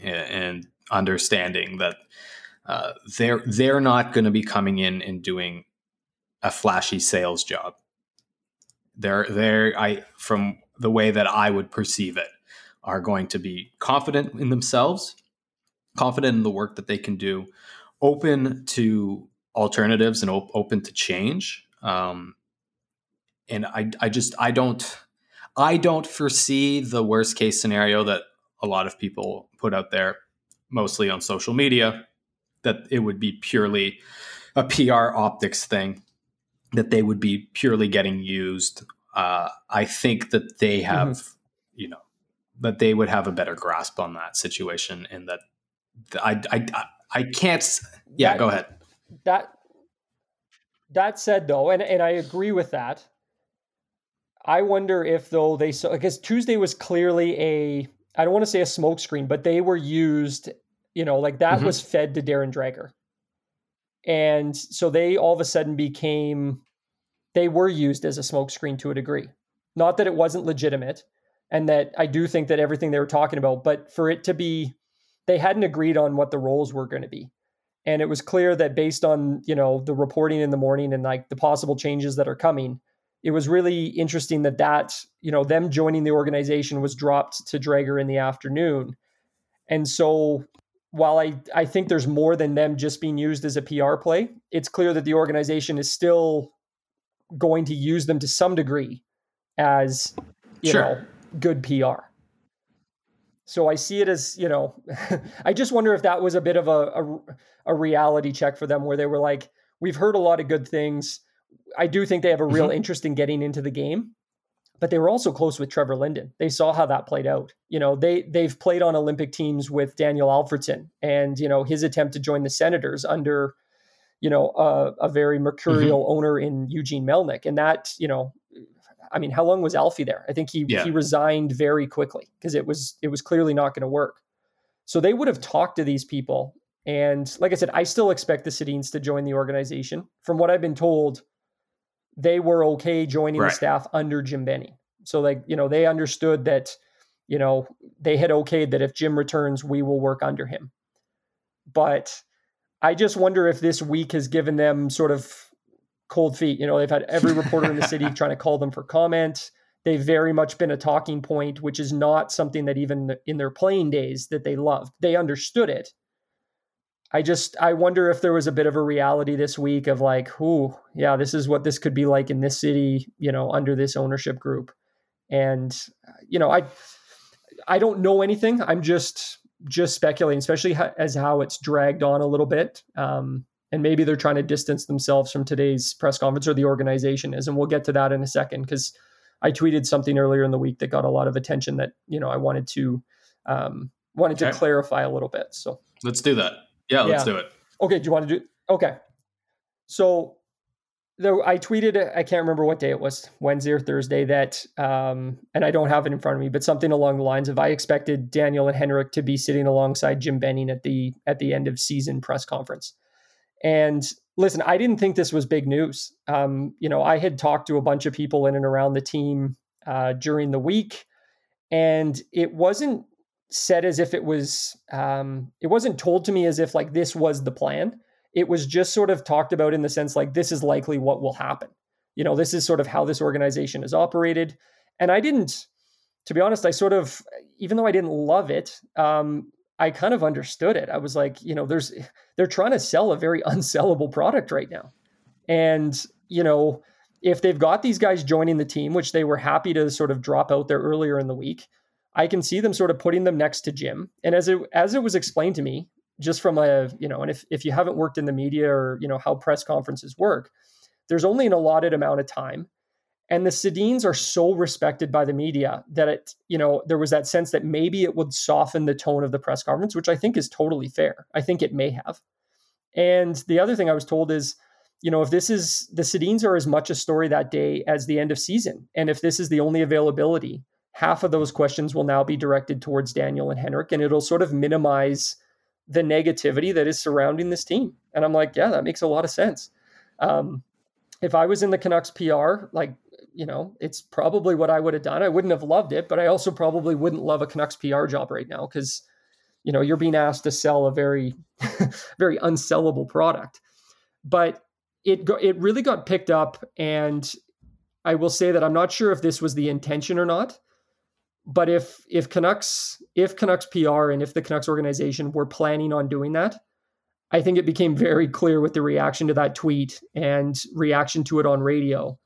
B: and understanding that uh, they're they're not going to be coming in and doing a flashy sales job. They're they're I from the way that I would perceive it are going to be confident in themselves, confident in the work that they can do, open to alternatives and op- open to change. Um, and I I just I don't I don't foresee the worst case scenario that a lot of people put out there, mostly on social media, that it would be purely a PR optics thing, that they would be purely getting used. Uh, I think that they mm-hmm. have, mm-hmm. you know, that they would have a better grasp on that situation, and that I, I, I can't. Yeah, that, go ahead.
C: That that said, though, and and I agree with that. I wonder if though they saw because Tuesday was clearly a I don't want to say a smokescreen, but they were used, you know, like that mm-hmm. was fed to Darren Dreger, And so they all of a sudden became they were used as a smokescreen to a degree. Not that it wasn't legitimate and that I do think that everything they were talking about, but for it to be they hadn't agreed on what the roles were going to be. And it was clear that based on, you know, the reporting in the morning and like the possible changes that are coming, it was really interesting that that you know them joining the organization was dropped to Dreger in the afternoon, and so while I I think there's more than them just being used as a PR play, it's clear that the organization is still going to use them to some degree as you sure. know good PR. So I see it as you know, I just wonder if that was a bit of a, a a reality check for them where they were like, we've heard a lot of good things I do think they have a real mm-hmm. interest in getting into the game. But they were also close with Trevor Linden. They saw how that played out. You know, they they've played on Olympic teams with Daniel Alfredsson and you know his attempt to join the Senators under, you know, a, a very mercurial mm-hmm. owner in Eugene Melnyk, and that you know I mean, how long was Alfie there? I think he yeah. he resigned very quickly because it was it was clearly not going to work. So they would have talked to these people, and like I said, I still expect the Sedins to join the organization. From what I've been told, they were okay joining right. the staff under Jim Benning. So like, you know, they understood that, you know, they had okayed that if Jim returns, we will work under him. But I just wonder if this week has given them sort of cold feet. You know, they've had every reporter in the city trying to call them for comment. They've very much been a talking point, which is not something that even in their playing days that they loved. They understood it, I just I wonder if there was a bit of a reality this week of like, who, yeah, this is what this could be like in this city, you know, under this ownership group. And you know, I I don't know anything. I'm just just speculating, especially as how it's dragged on a little bit. Um, and maybe they're trying to distance themselves from today's press conference or the organization is, and we'll get to that in a second because I tweeted something earlier in the week that got a lot of attention that you know I wanted to um, wanted okay. to clarify a little bit. So
B: let's do that. Yeah, let's yeah. do it.
C: Okay, do you want to do? Okay, so there, I tweeted. I can't remember what day it was, Wednesday or Thursday. That, um, and I don't have it in front of me, but something along the lines of I expected Daniel and Henrik to be sitting alongside Jim Benning at the at the end of season press conference. And listen, I didn't think this was big news. Um, you know, I had talked to a bunch of people in and around the team uh, during the week, and it wasn't said as if it was um, it wasn't told to me as if like this was the plan. It was just sort of talked about in the sense like this is likely what will happen. You know this is sort of how this organization is operated. And i didn't to be honest i sort of even though i didn't love it um, i kind of understood it i was like you know there's they're trying to sell a very unsellable product right now and you know if they've got these guys joining the team which they were happy to sort of drop out there earlier in the week I can see them sort of putting them next to Jim. And as it as it was explained to me, just from a, you know, and if if you haven't worked in the media or, you know, how press conferences work, there's only an allotted amount of time. And the Sedins are so respected by the media that it, you know, there was that sense that maybe it would soften the tone of the press conference, which I think is totally fair. I think it may have. And the other thing I was told is, you know, if this is the Sedins are as much a story that day as the end of season, and if this is the only availability, half of those questions will now be directed towards Daniel and Henrik, and it'll sort of minimize the negativity that is surrounding this team. And I'm like, yeah, that makes a lot of sense. Um, if I was in the Canucks PR, like, you know, it's probably what I would have done. I wouldn't have loved it, but I also probably wouldn't love a Canucks PR job right now because, you know, you're being asked to sell a very, very unsellable product. But it go, it really got picked up, and I will say that I'm not sure if this was the intention or not but if if Canucks if Canucks PR and if the Canucks organization were planning on doing that, I think it became very clear with the reaction to that tweet and reaction to it on radio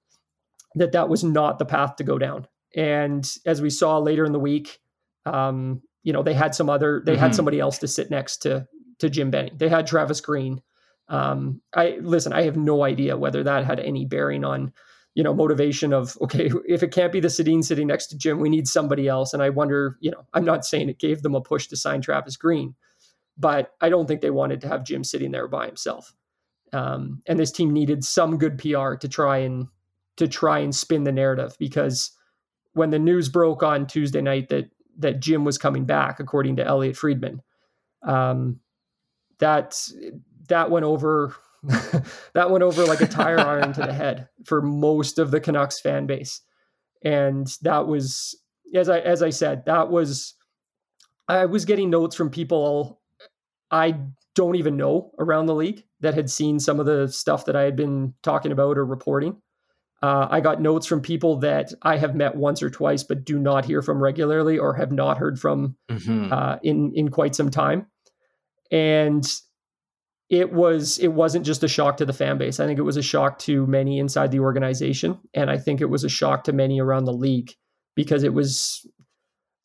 C: that that was not the path to go down. And as we saw later in the week, um, you know, they had some other they mm-hmm. had somebody else to sit next to to Jim Benning. They had Travis Green. Um, I listen. I have no idea whether that had any bearing on you know motivation of okay if it can't be the Sedin sitting next to Jim we need somebody else and I wonder you know I'm not saying it gave them a push to sign Travis Green but I don't think they wanted to have Jim sitting there by himself um, and this team needed some good PR to try and to try and spin the narrative because when the news broke on Tuesday night that that Jim was coming back, according to Elliotte Friedman, um, that that went over that went over like a tire iron to the head for most of the Canucks fan base, and that was as I as I said that was I was getting notes from people I don't even know around the league that had seen some of the stuff that I had been talking about or reporting. Uh, I got notes from people that I have met once or twice, but do not hear from regularly or have not heard from mm-hmm. uh, in in quite some time. And it was it wasn't just a shock to the fan base. I think it was a shock to many inside the organization, and I think it was a shock to many around the league because it was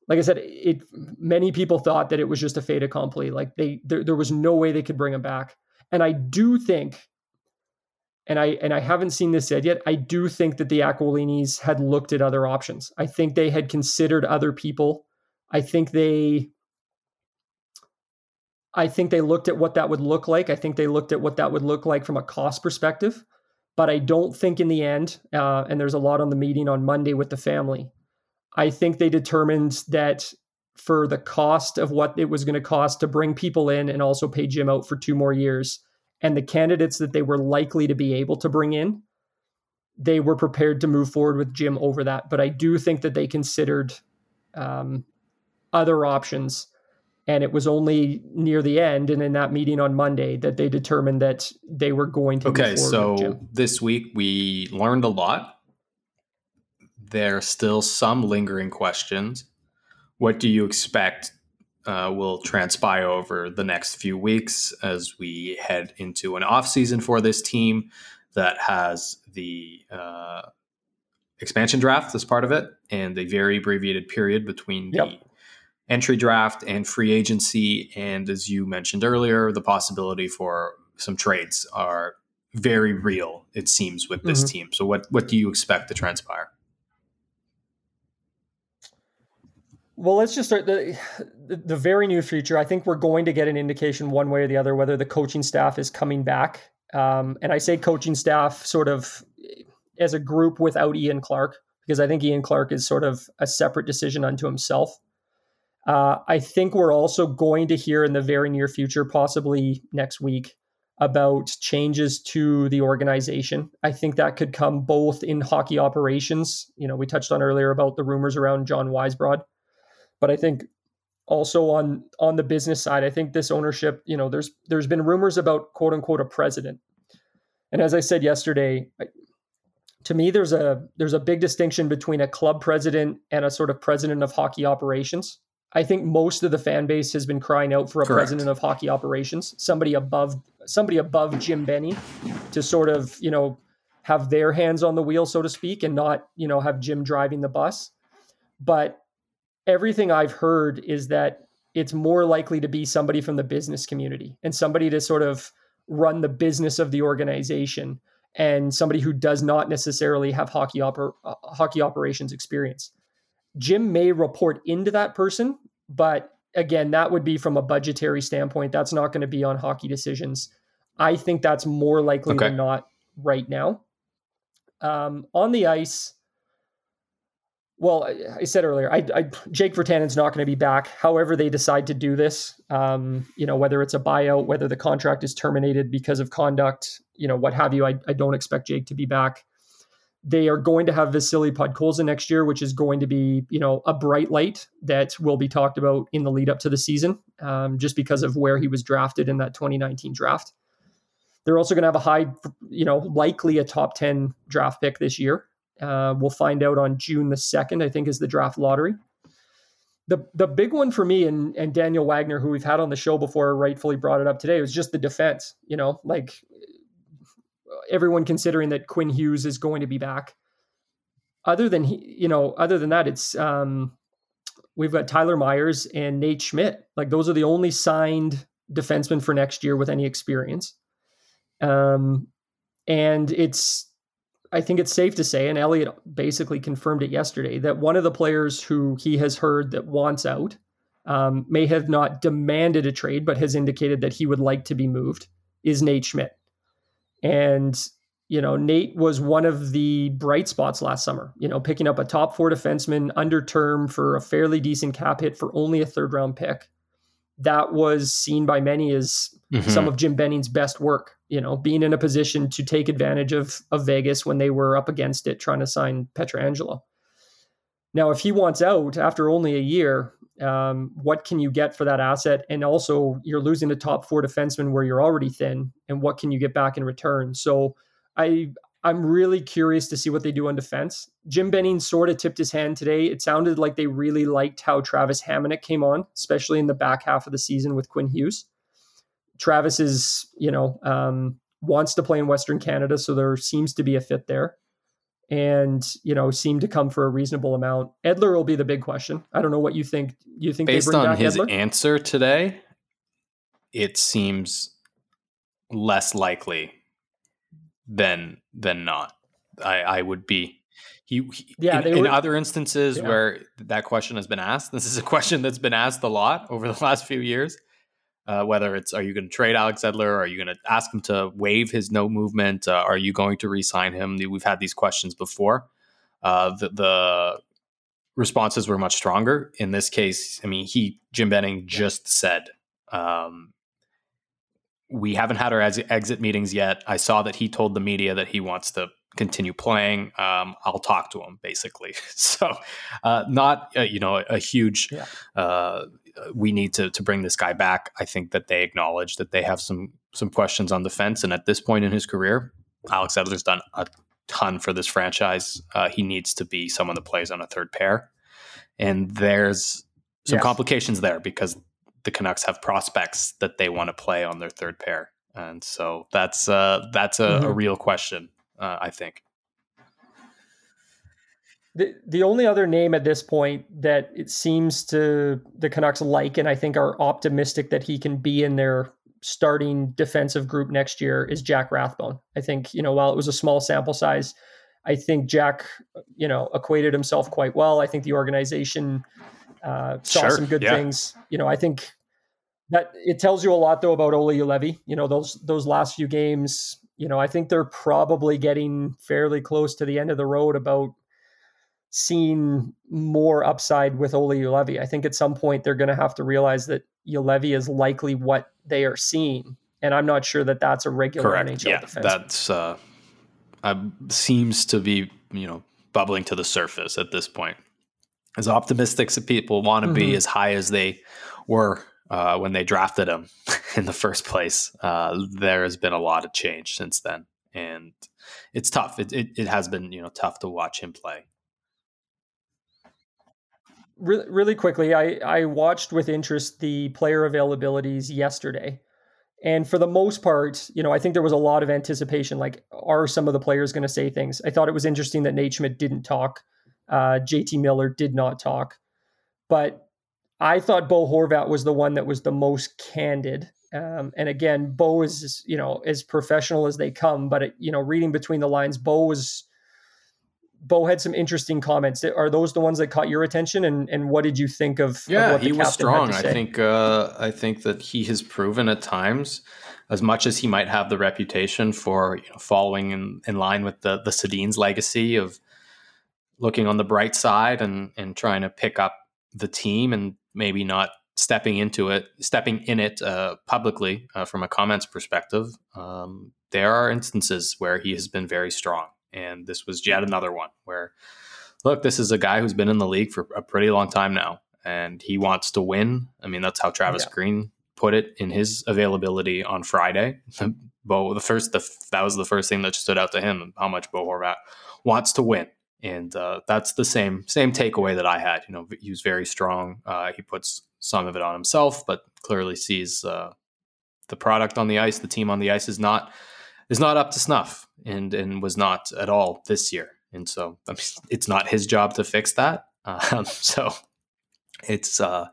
C: like I said, it many people thought that it was just a fait accompli. Like they there, there was no way they could bring him back. And I do think, and I and I haven't seen this said yet, I do think that the Aquilinis had looked at other options. I think they had considered other people. I think they I think they looked at what that would look like. I think they looked at what that would look like from a cost perspective. But I don't think in the end, uh, and there's a lot on the meeting on Monday with the family, I think they determined that for the cost of what it was going to cost to bring people in and also pay Jim out for two more years, and the candidates that they were likely to be able to bring in, they were prepared to move forward with Jim over that. But I do think that they considered um, other options. And it was only near the end and in that meeting on Monday that they determined that they were going to.
B: Okay, so this week we learned a lot there are still some lingering questions. What do you expect uh, will transpire over the next few weeks as we head into an off season for this team that has the uh, expansion draft as part of it and a very abbreviated period between yep. the entry draft and free agency. And as you mentioned earlier, the possibility for some trades are very real, it seems, with this mm-hmm. team. So, what, what do you expect to transpire?
C: Well, let's just start the, the, very near future. I think we're going to get an indication one way or the other whether the coaching staff is coming back. Um, and I say coaching staff sort of as a group without Ian Clark because I think Ian Clark is sort of a separate decision unto himself. Uh, I think we're also going to hear in the very near future, possibly next week, about changes to the organization. I think that could come both in hockey operations. You know, we touched on earlier about the rumors around John Weisbrod but I think also on on the business side, I think this ownership, you know, there's there's been rumors about quote unquote a president, and as I said yesterday, I, to me there's a there's a big distinction between a club president and a sort of president of hockey operations. I think most of the fan base has been crying out for a Correct. president of hockey operations, somebody above somebody above Jim Benning to sort of, you know, have their hands on the wheel so to speak and not, you know, have Jim driving the bus. But everything I've heard is that it's more likely to be somebody from the business community and somebody to sort of run the business of the organization and somebody who does not necessarily have hockey oper- uh, hockey operations experience. Jim may report into that person, but again, that would be from a budgetary standpoint. That's not going to be on hockey decisions. I think that's more likely okay. than not right now. Um, on the ice, well, I, said earlier, I, I, Jake Virtanen's not going to be back. However, they decide to do this, um, you know, whether it's a buyout, whether the contract is terminated because of conduct, you know, what have you. I, I don't expect Jake to be back. They are going to have Vasily Podkolzin next year, which is going to be, you know, a bright light that will be talked about in the lead up to the season, um, just because of where he was drafted in that 2019 draft. They're also going to have a high, you know, likely a top 10 draft pick this year. Uh, we'll find out on June the 2nd, I think, is the draft lottery. The, the big one for me and, and Daniel Wagner, who we've had on the show before, rightfully brought it up today, was just the defense. You know, like everyone considering that Quinn Hughes is going to be back. Other than he, you know, other than that, it's um, we've got Tyler Myers and Nate Schmidt. Like those are the only signed defensemen for next year with any experience. Um, and it's I think it's safe to say, and Elliotte basically confirmed it yesterday, that one of the players who he has heard that wants out um, may have not demanded a trade, but has indicated that he would like to be moved is Nate Schmidt. And you know, Nate was one of the bright spots last summer, you know, picking up a top four defenseman under term for a fairly decent cap hit for only a third round pick. That was seen by many as mm-hmm. some of Jim Benning's best work, you know, being in a position to take advantage of, of Vegas when they were up against it trying to sign Pietrangelo. Now, if he wants out after only a year, um, what can you get for that asset? And also, you're losing a top four defenseman where you're already thin, and what can you get back in return? So, I I'm really curious to see what they do on defense. Jim Benning sort of tipped his hand today. It sounded like they really liked how Travis Hamonic came on, especially in the back half of the season with Quinn Hughes. Travis is, you know, um, wants to play in Western Canada, so there seems to be a fit there and you know seem to come for a reasonable amount. Edler will be the big question. I don't know what you think. You think
B: based on his
C: Edler?
B: answer today, it seems less likely than than not. I I would be. He, he yeah, in, in other instances yeah. where that question has been asked, this is a question that's been asked a lot over the last few years. Uh, whether it's are you going to trade Alex Edler? Are you going to ask him to waive his no movement? Uh, are you going to re-sign him? We've had these questions before. Uh, the, the, responses were much stronger in this case. I mean, he Jim Benning just said um, we haven't had our exit meetings yet. I saw that he told the media that he wants to continue playing. Um, I'll talk to him basically. So, uh, not uh, you know a, a huge yeah. uh, we need to to bring this guy back. I think that they acknowledge that they have some some questions on the fence, and at this point in his career, Alex Edler's done a ton for this franchise. Uh, he needs to be someone that plays on a third pair, and there's some yes. complications there because the Canucks have prospects that they want to play on their third pair, and so that's uh, that's a, mm-hmm. a real question, uh, I think.
C: The the only other name at this point that it seems to the Canucks like and I think are optimistic that he can be in their starting defensive group next year is Jack Rathbone. I think, you know, while it was a small sample size, I think Jack, you know, equated himself quite well. I think the organization uh, saw sure, some good yeah. things. You know, I think that it tells you a lot though about Olli Juolevi. You know, those those last few games, you know, I think they're probably getting fairly close to the end of the road about seeing more upside with Olli Juolevi. I think at some point they're going to have to realize that Juolevi is likely what they are seeing, and I'm not sure that that's a regular Correct. NHL yeah, defense.
B: That's uh, uh, seems to be you know bubbling to the surface at this point. As optimistic as people want to mm-hmm. be, as high as they were uh, when they drafted him in the first place, uh, there has been a lot of change since then, and it's tough. It, it, it has been you know tough to watch him play
C: really, really quickly, I, I watched with interest the player availabilities yesterday. And for the most part, you know, I think there was a lot of anticipation. Like, are some of the players going to say things? I thought it was interesting that Nate Schmidt didn't talk. Uh, JT Miller did not talk. But I thought Bo Horvat was the one that was the most candid. Um, and again, Bo is, you know, as professional as they come. But, it, you know, reading between the lines, Bo was Bo had some interesting comments. Are those the ones that caught your attention? And and what did you think of?
B: Yeah,
C: of
B: he was strong. I think uh, I think that he has proven at times, as much as he might have the reputation for you know, following in, in line with the the Sedin's legacy of looking on the bright side and and trying to pick up the team and maybe not stepping into it, stepping in it uh, publicly uh, from a comments perspective. Um, there are instances where he has been very strong and this was yet another one where, look, this is a guy who's been in the league for a pretty long time now, and he wants to win. I mean, that's how Travis yeah. Green put it in his availability on Friday. Bo, the first, the, that was the first thing that stood out to him. How much Bo Horvat wants to win, and uh, that's the same same takeaway that I had. You know, he was very strong. Uh, he puts some of it on himself, but clearly sees uh, the product on the ice, the team on the ice is not is not up to snuff and and was not at all this year. And so I mean, it's not his job to fix that. Um, so it's uh,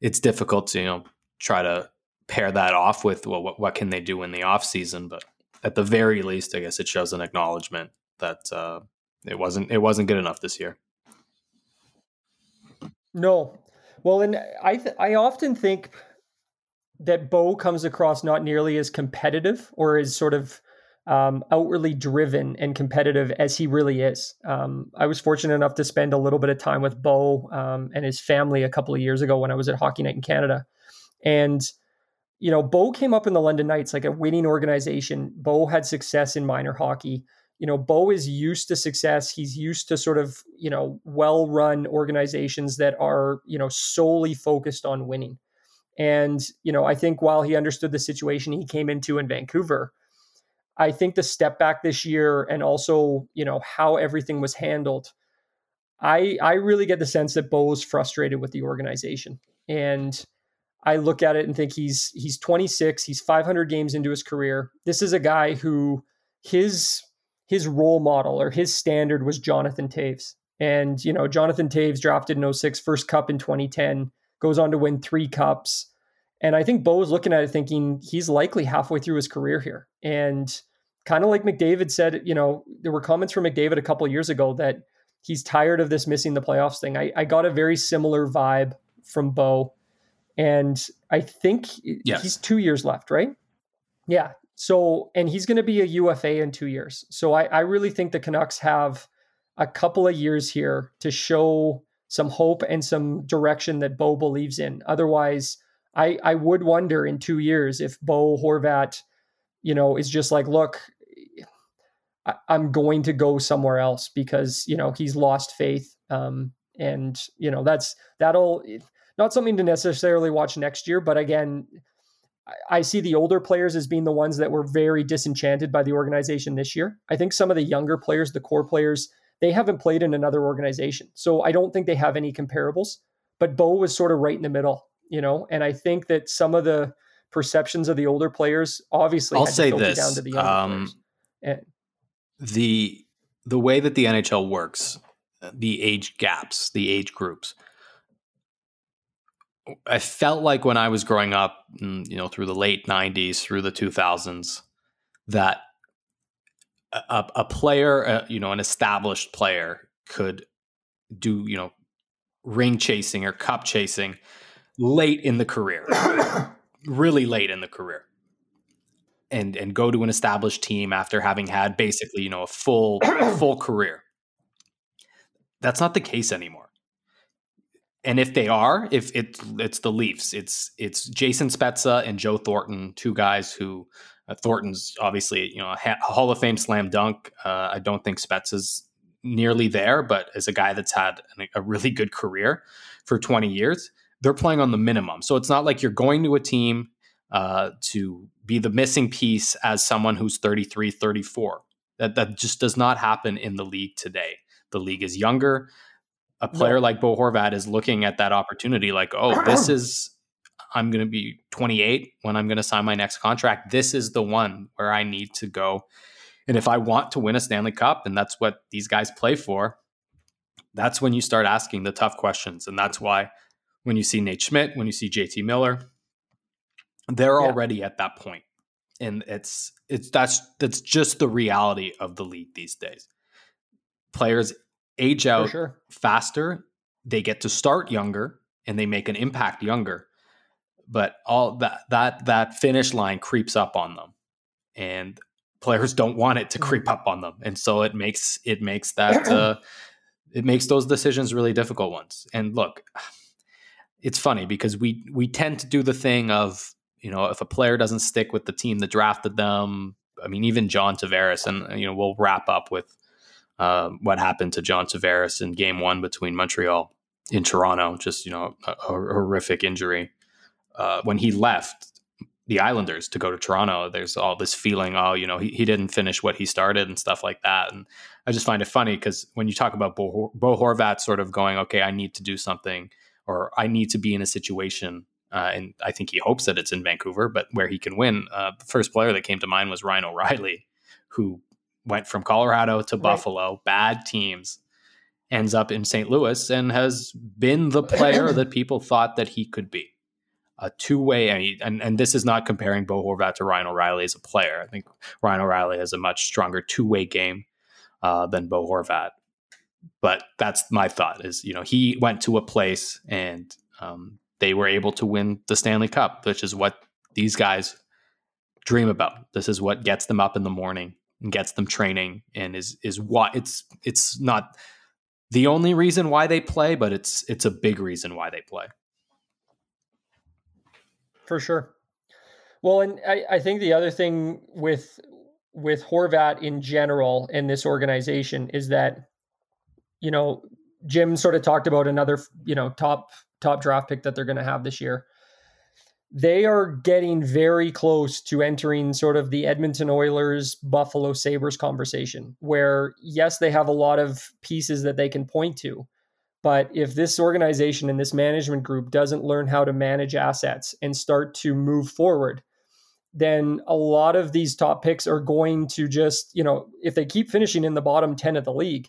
B: it's difficult to you know try to pair that off with well, what what can they do in the off season. But at the very least, I guess it shows an acknowledgement that uh, it wasn't it wasn't good enough this year.
C: No, well, and I th- I often think that Bo comes across not nearly as competitive or as sort of um, outwardly driven and competitive as he really is. Um, I was fortunate enough to spend a little bit of time with Bo um, and his family a couple of years ago when I was at Hockey Night in Canada. And, you know, Bo came up in the London Knights, like a winning organization. Bo had success in minor hockey. You know, Bo is used to success. He's used to sort of, you know, well run organizations that are, you know, solely focused on winning. And, you know, I think while he understood the situation he came into in Vancouver, I think the step back this year and also, you know, how everything was handled, I I really get the sense that Bo's frustrated with the organization. And I look at it and think he's he's 26, he's 500 games into his career. This is a guy who his his role model or his standard was Jonathan Toews. And, you know, Jonathan Toews drafted in 06, first cup in 2010, goes on to win three cups and I think Bo Bo's looking at it thinking he's likely halfway through his career here. And kind of like McDavid said, you know, there were comments from McDavid a couple years ago that he's tired of this missing the playoffs thing. I, I got a very similar vibe from Bo. And I think yes. he's two years left, right? Yeah. So, and he's going to be a UFA in two years. So I, I really think the Canucks have a couple of years here to show some hope and some direction that Bo believes in. Otherwise, I I would wonder in two years if Bo Horvat, you know, is just like, look, I, am going to go somewhere else because you know he's lost faith. Um, and you know that's that'll not something to necessarily watch next year, but again. I see the older players as being the ones that were very disenchanted by the organization this year. I think some of the younger players, the core players, they haven't played in another organization. So I don't think they have any comparables. But Bo was sort of right in the middle you know, and I think that some of the perceptions of the older players obviously
B: I'll say this down to the younger um, players. And, the the way that the NHL works, the age gaps, the age groups. I felt like when I was growing up, mm, you know, through the late '90s, through the 2000s, that a, a player, uh, you know, an established player could do, you know, ring chasing or cup chasing late in the career, really late in the career, and and go to an established team after having had basically you know a full full career. That's not the case anymore. And if they are, if it's it's the Leafs, it's it's Jason Spezza and Joe Thornton, two guys who uh, Thornton's obviously you know a Hall of Fame slam dunk. Uh, I don't think Spezza's nearly there, but as a guy that's had a really good career for 20 years, they're playing on the minimum. So it's not like you're going to a team uh, to be the missing piece as someone who's 33, 34. That, that just does not happen in the league today. The league is younger. A player no. like Bo Horvat is looking at that opportunity like, oh, this is, I'm going to be 28 when I'm going to sign my next contract. This is the one where I need to go. And if I want to win a Stanley Cup, and that's what these guys play for, that's when you start asking the tough questions. And that's why when you see Nate Schmidt, when you see JT Miller, they're yeah. already at that point. And it's it's that's that's just the reality of the league these days. Players age out sure. faster, they get to start younger and they make an impact younger. But all that that that finish line creeps up on them. And players don't want it to mm-hmm. creep up on them. And so it makes it makes that uh, it makes those decisions really difficult ones. And look, it's funny because we we tend to do the thing of you know if a player doesn't stick with the team that drafted them. I mean, even John Tavares, and you know we'll wrap up with uh, what happened to John Tavares in Game One between Montreal in Toronto. Just you know a, a horrific injury uh, when he left the Islanders to go to Toronto. There's all this feeling, oh, you know, he, he didn't finish what he started and stuff like that. And I just find it funny because when you talk about Bo, Bo Horvat sort of going, okay, I need to do something or I need to be in a situation. Uh, and I think he hopes that it's in Vancouver, but where he can win. Uh, the first player that came to mind was Ryan O'Reilly, who went from Colorado to right. Buffalo, bad teams, ends up in St. Louis, and has been the player that people thought that he could be. A two way, and, and this is not comparing Bo Horvat to Ryan O'Reilly as a player. I think Ryan O'Reilly has a much stronger two way game uh, than Bo Horvat but that's my thought is you know he went to a place and um, they were able to win the Stanley Cup, which is what these guys dream about. This is what gets them up in the morning and gets them training and is is what it's it's not the only reason why they play, but it's it's a big reason why they play.
C: For sure. Well, and I, I think the other thing with with Horvat in general in this organization is that, you know, Jim sort of talked about another, you know, top top draft pick that they're going to have this year. They are getting very close to entering sort of the Edmonton Oilers Buffalo Sabres conversation, where yes, they have a lot of pieces that they can point to. But if this organization and this management group doesn't learn how to manage assets and start to move forward, then a lot of these top picks are going to just, you know, if they keep finishing in the bottom 10 of the league,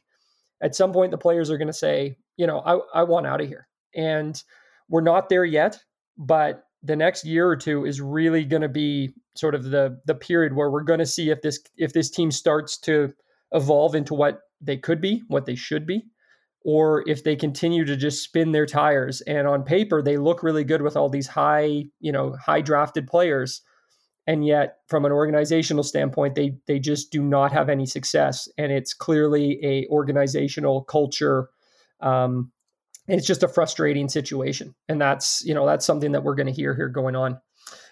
C: at some point the players are going to say, you know, I, I want out of here. And we're not there yet, but the next year or two is really going to be sort of the the period where we're going to see if this if this team starts to evolve into what they could be, what they should be, or if they continue to just spin their tires. And on paper, they look really good with all these high, you know, high drafted players and yet from an organizational standpoint they they just do not have any success and it's clearly a organizational culture um, it's just a frustrating situation. And that's you know that's something that we're going to hear here going on.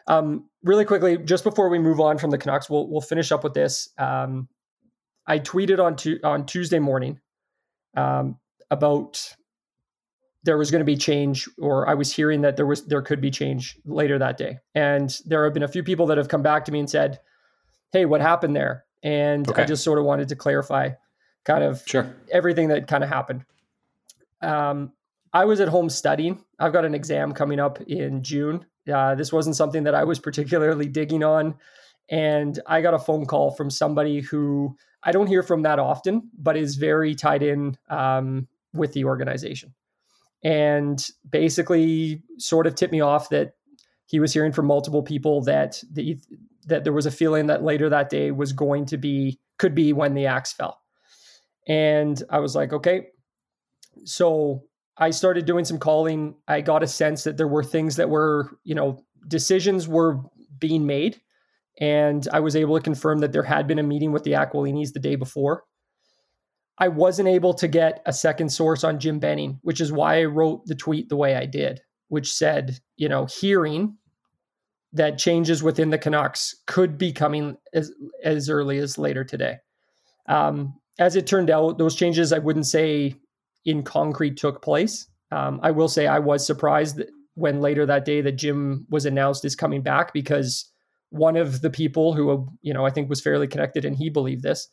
C: Um, really quickly just before we move on from the canucks we'll, we'll finish up with this. Um, i tweeted on, tu- on tuesday morning um, about there was going to be change or i was hearing that there was there could be change later that day. And there have been a few people that have come back to me and said hey what happened there? And okay. i just sort of wanted to clarify kind of
B: sure.
C: everything that kind of happened. Um, i was at home studying i've got an exam coming up in june uh, this wasn't something that i was particularly digging on and i got a phone call from somebody who i don't hear from that often but is very tied in um, with the organization and basically sort of tipped me off that he was hearing from multiple people that the that there was a feeling that later that day was going to be could be when the axe fell. And I was like, okay. So I started doing some calling. I got a sense that there were things that were, you know, decisions were being made. And I was able to confirm that there had been a meeting with the Aquilinis the day before. I wasn't able to get a second source on Jim Benning, which is why I wrote the tweet the way I did, which said, you know, hearing that changes within the Canucks could be coming as, as early as later today. Um, as it turned out, those changes I wouldn't say in concrete took place. Um, I will say I was surprised when later that day that Jim was announced as coming back because one of the people who you know I think was fairly connected and he believed this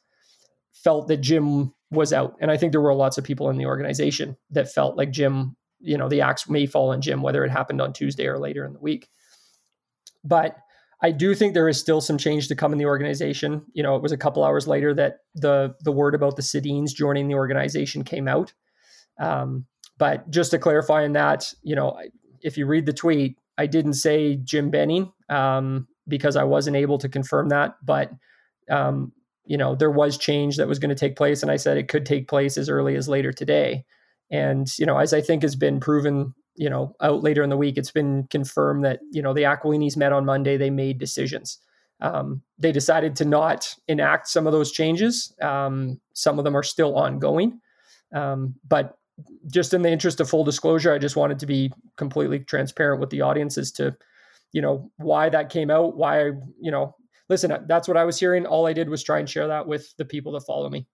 C: felt that Jim was out. And I think there were lots of people in the organization that felt like Jim, you know, the axe may fall on Jim, whether it happened on Tuesday or later in the week. But I do think there is still some change to come in the organization. You know, it was a couple hours later that the the word about the Sedins joining the organization came out. Um, but just to clarify on that, you know, if you read the tweet, I didn't say Jim Benning um, because I wasn't able to confirm that. But um, you know there was change that was going to take place and i said it could take place as early as later today. And you know as i think has been proven you know out later in the week it's been confirmed that you know the aquilinis met on monday they made decisions. Um, they decided to not enact some of those changes. Um, some of them are still ongoing. Um, but just in the interest of full disclosure i just wanted to be completely transparent with the audience as to you know why that came out why you know listen, that's what I was hearing. All I did was try and share that with the people that follow me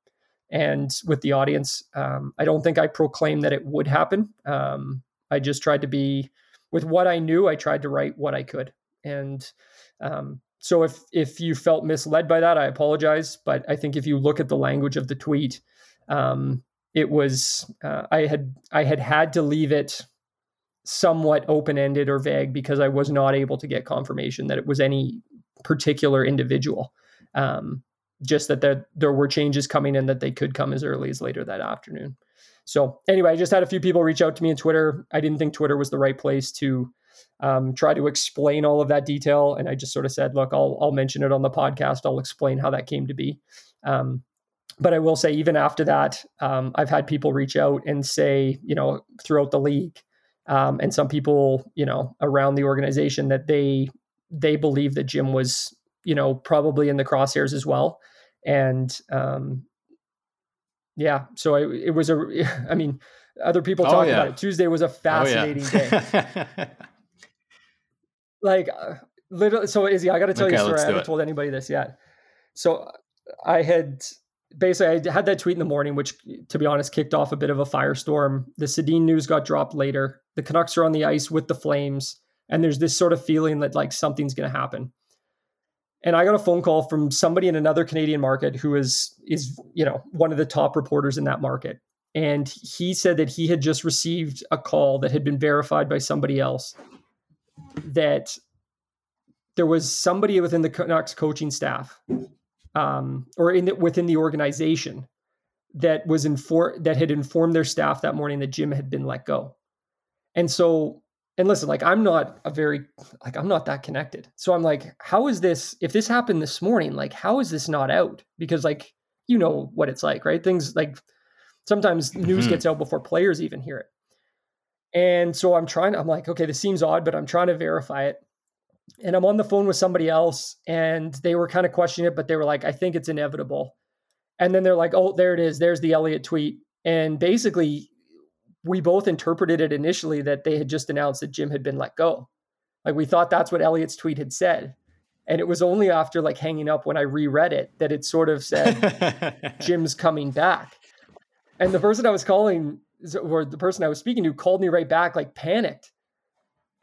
C: and with the audience. Um, I don't think I proclaimed that it would happen. Um, I just tried to be with what I knew. I tried to write what I could, and um, so if if you felt misled by that, I apologize. But I think if you look at the language of the tweet, um, it was uh, I had I had had to leave it somewhat open ended or vague because I was not able to get confirmation that it was any particular individual. Um, just that there there were changes coming in that they could come as early as later that afternoon. So anyway, I just had a few people reach out to me on Twitter. I didn't think Twitter was the right place to um, try to explain all of that detail, and I just sort of said, "Look, I'll I'll mention it on the podcast. I'll explain how that came to be." Um, but I will say, even after that, um, I've had people reach out and say, you know, throughout the league, um, and some people, you know, around the organization that they they believe that Jim was you know, probably in the crosshairs as well. And um, yeah, so I, it was a, I mean, other people oh, talk yeah. about it. Tuesday was a fascinating oh, yeah. day. like, uh, literally, so Izzy, I got to tell okay, you a story. I haven't it. told anybody this yet. So I had basically I had that tweet in the morning, which to be honest kicked off a bit of a firestorm. The Sedin news got dropped later. The Canucks are on the ice with the Flames, and there's this sort of feeling that like something's going to happen. And I got a phone call from somebody in another Canadian market who is is you know one of the top reporters in that market, and he said that he had just received a call that had been verified by somebody else that there was somebody within the Canucks coaching staff um, or in the, within the organization that was informed that had informed their staff that morning that Jim had been let go. And so, and listen, like I'm not a very like I'm not that connected. So I'm like, how is this? If this happened this morning, like how is this not out? Because like you know what it's like, right? Things like sometimes news mm-hmm. gets out before players even hear it. And so I'm trying. I'm like, okay, this seems odd, but I'm trying to verify it and I'm on the phone with somebody else and they were kind of questioning it, but they were like, I think it's inevitable. And then they're like, oh, there it is. There's the Elliotte tweet. And basically, we both interpreted it initially that they had just announced that Jim had been let go. Like we thought that's what Elliotte's tweet had said. And it was only after like hanging up when I reread it that it sort of said Jim's coming back. And the person I was calling or the person I was speaking to called me right back, like panicked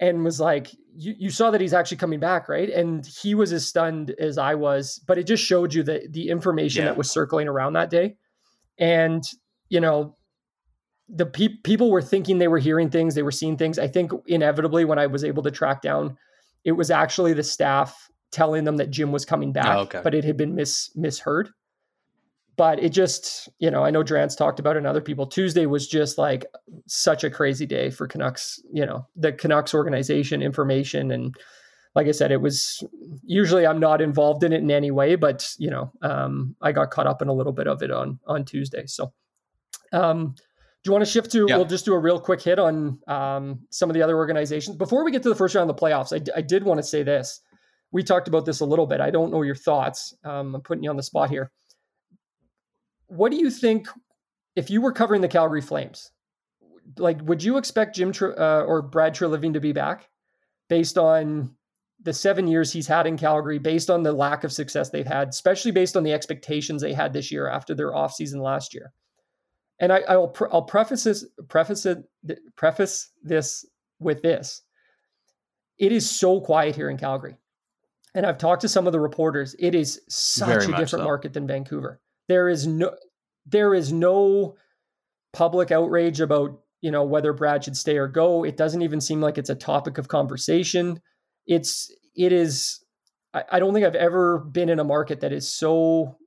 C: and was like, you, you saw that he's actually coming back, right? And he was as stunned as I was, but it just showed you the the information yeah. that was circling around that day. And, you know, the pe- people were thinking they were hearing things, they were seeing things. I think inevitably when I was able to track down, it was actually the staff telling them that Jim was coming back, oh, okay. but it had been mis misheard but it just, you know, I know Drance talked about it and other people. Tuesday was just like such a crazy day for Canucks, you know, the Canucks organization, information. And like I said, it was usually I'm not involved in it in any way, but, you know, um, I got caught up in a little bit of it on, on Tuesday. So, um, do you want to shift to? Yeah. We'll just do a real quick hit on um, some of the other organizations before we get to the first round of the playoffs. I, I did want to say this. We talked about this a little bit. I don't know your thoughts. Um, I'm putting you on the spot here what do you think if you were covering the Calgary Flames? Like, would you expect Jim uh, or Brad Treliving to be back based on the seven years he's had in Calgary, based on the lack of success they've had, especially based on the expectations they had this year after their offseason last year? And I, I will pre- I'll preface this preface it preface this with this. It is so quiet here in Calgary. And I've talked to some of the reporters. It is such Very a different so. market than Vancouver. There is no there is no public outrage about you know whether Brad should stay or go. It doesn't even seem like it's a topic of conversation. It's it is. I, I don't think I've ever been in a market that is so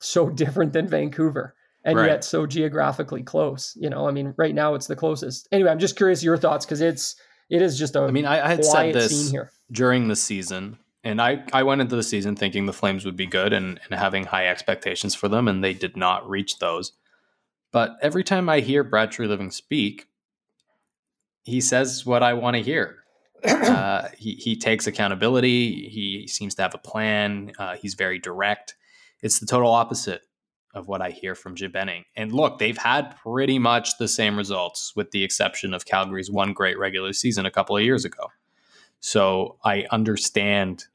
C: so different than Vancouver and right. yet so geographically close. You know, I mean, right now it's the closest. Anyway, I'm just curious your thoughts because it's it is just a. I
B: mean, I, I had said this during the season and I, I went into the season thinking the Flames would be good and, and having high expectations for them, and they did not reach those. But every time I hear Brad Treliving speak, he says what I want to hear. Uh, he, he takes accountability. He seems to have a plan. Uh, he's very direct. It's the total opposite of what I hear from Jim Benning. And look, they've had pretty much the same results, with the exception of Calgary's one great regular season a couple of years ago. So I understand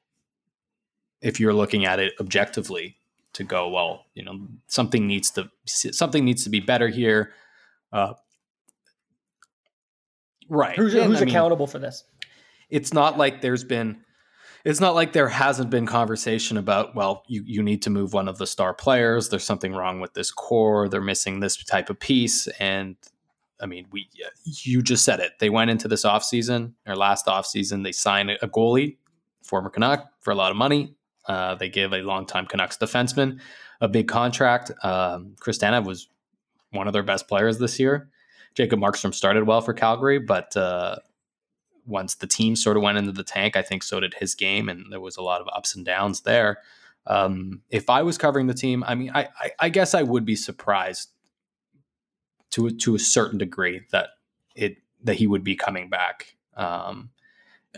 B: if you're looking at it objectively to go well you know something needs to something needs to be better here uh, right.
C: Who's, who's accountable mean, for this?
B: it's not like there's been it's not like there hasn't been conversation about well you, you need to move one of the star players. There's something wrong with this core. They're missing this type of piece. And i mean we you just said it. They went into this offseason or last offseason they signed a goalie former canuck for a lot of money uh, they gave a longtime Canucks defenseman a big contract. Um, was one of their best players this year. Jacob Markstrom started well for Calgary, but uh, once the team sort of went into the tank, I think so did his game, and there was a lot of ups and downs there. Um, if I was covering the team, I mean, I, I, I, guess I would be surprised to to a certain degree that it that he would be coming back. Um,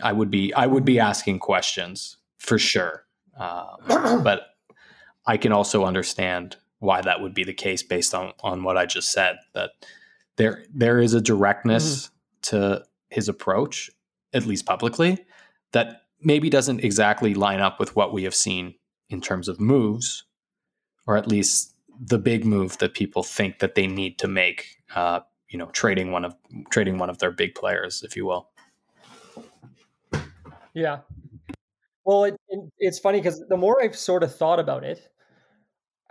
B: I would be I would be asking questions for sure. Um, but I can also understand why that would be the case based on on what I just said. That there there is a directness mm-hmm. to his approach, at least publicly, that maybe doesn't exactly line up with what we have seen in terms of moves, or at least the big move that people think that they need to make. Uh, you know, trading one of trading one of their big players, if you will.
C: Yeah. Well, it, it, it's funny because the more I've sort of thought about it,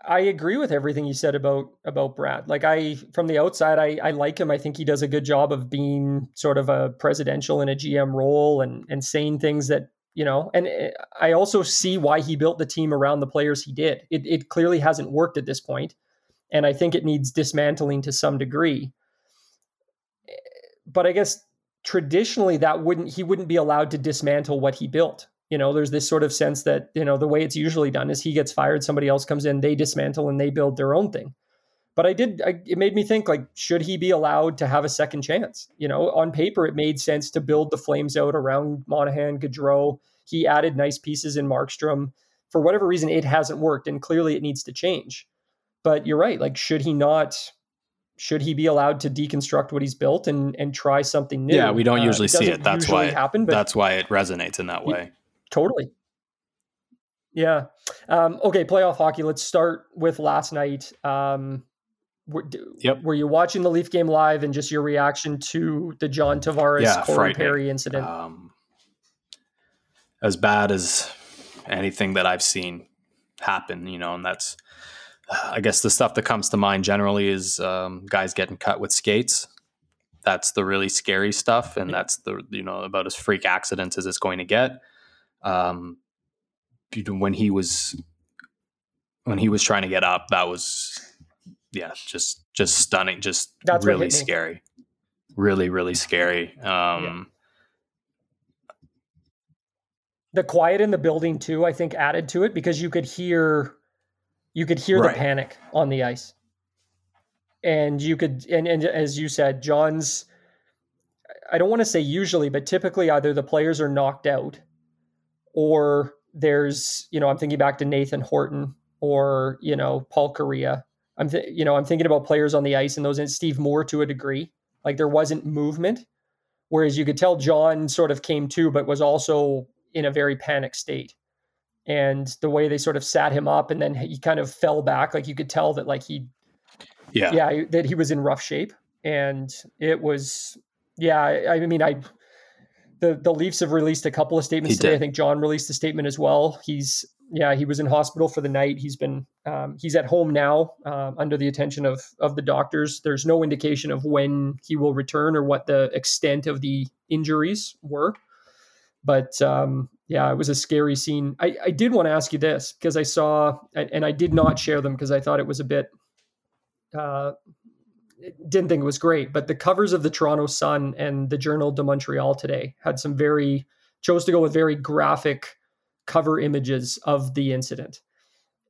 C: I agree with everything you said about about Brad. Like I, from the outside, I, I like him. I think he does a good job of being sort of a presidential in a GM role and and saying things that you know. And eh, I also see why he built the team around the players he did. It it clearly hasn't worked at this point, and I think it needs dismantling to some degree. Eh, but I guess traditionally that wouldn't he wouldn't be allowed to dismantle what he built you know there's this sort of sense that you know the way it's usually done is he gets fired somebody else comes in they dismantle and they build their own thing but i did I, it made me think like should he be allowed to have a second chance you know on paper it made sense to build the flames out around monahan gaudreau he added nice pieces in markstrom for whatever reason it hasn't worked and clearly it needs to change but you're right like should he not should he be allowed to deconstruct what he's built and and try something new?
B: Yeah, we don't usually uh, see it. That's why it, happen, that's why it resonates in that way.
C: Totally. Yeah. Um, okay, playoff hockey. Let's start with last night. Um, were, yep. were you watching the Leaf game live and just your reaction to the John Tavares yeah, Corey Perry incident? Um,
B: as bad as anything that I've seen happen, you know, and that's, I guess the stuff that comes to mind generally is um, guys getting cut with skates. That's the really scary stuff, and that's the you know about as freak accidents as it's going to get um, when he was when he was trying to get up, that was yeah, just just stunning, just That's really scary, really really scary. Um,
C: yeah. The quiet in the building too, I think, added to it because you could hear you could hear right. the panic on the ice, and you could and and as you said, John's. I don't want to say usually, but typically either the players are knocked out or there's you know i'm thinking back to nathan horton or you know paul Kariya. i'm th- you know i'm thinking about players on the ice and those and steve moore to a degree. Like there wasn't movement whereas you could tell john sort of came to but was also in a very panic state. And the way they sort of sat him up and then he kind of fell back like you could tell that like he yeah. Yeah that he was in rough shape. And it was yeah i, I mean i the the Leafs have released a couple of statements he today. Did. I think John released a statement as well. He's yeah, he was in hospital for the night. He's been um, he's at home now um, under the attention of of the doctors. There's no indication of when he will return or what the extent of the injuries were. But um, yeah, it was a scary scene. I, I did want to ask you this because I saw and I did not share them because I thought it was a bit uh, didn't think it was great, but the covers of the Toronto Sun and the Journal de Montreal today had some very chose to go with very graphic cover images of the incident.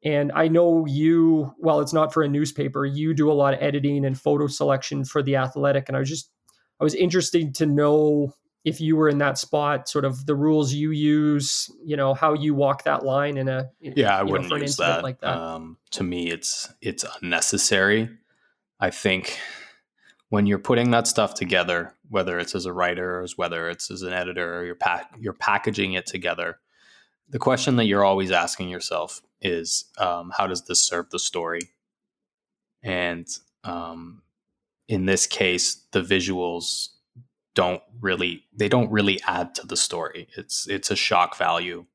C: And I know you, well, it's not for a newspaper, you do a lot of editing and photo selection for the athletic. And I was just I was interested to know if you were in that spot, sort of the rules you use, you know, how you walk that line in a
B: yeah, I wouldn't know, use that. Like that. Um, to me, it's it's unnecessary. I think when you're putting that stuff together, whether it's as a writer or whether it's as an editor or you're pack, you're packaging it together, the question that you're always asking yourself is, um, how does this serve the story? And um, in this case, the visuals don't really they don't really add to the story. It's it's a shock value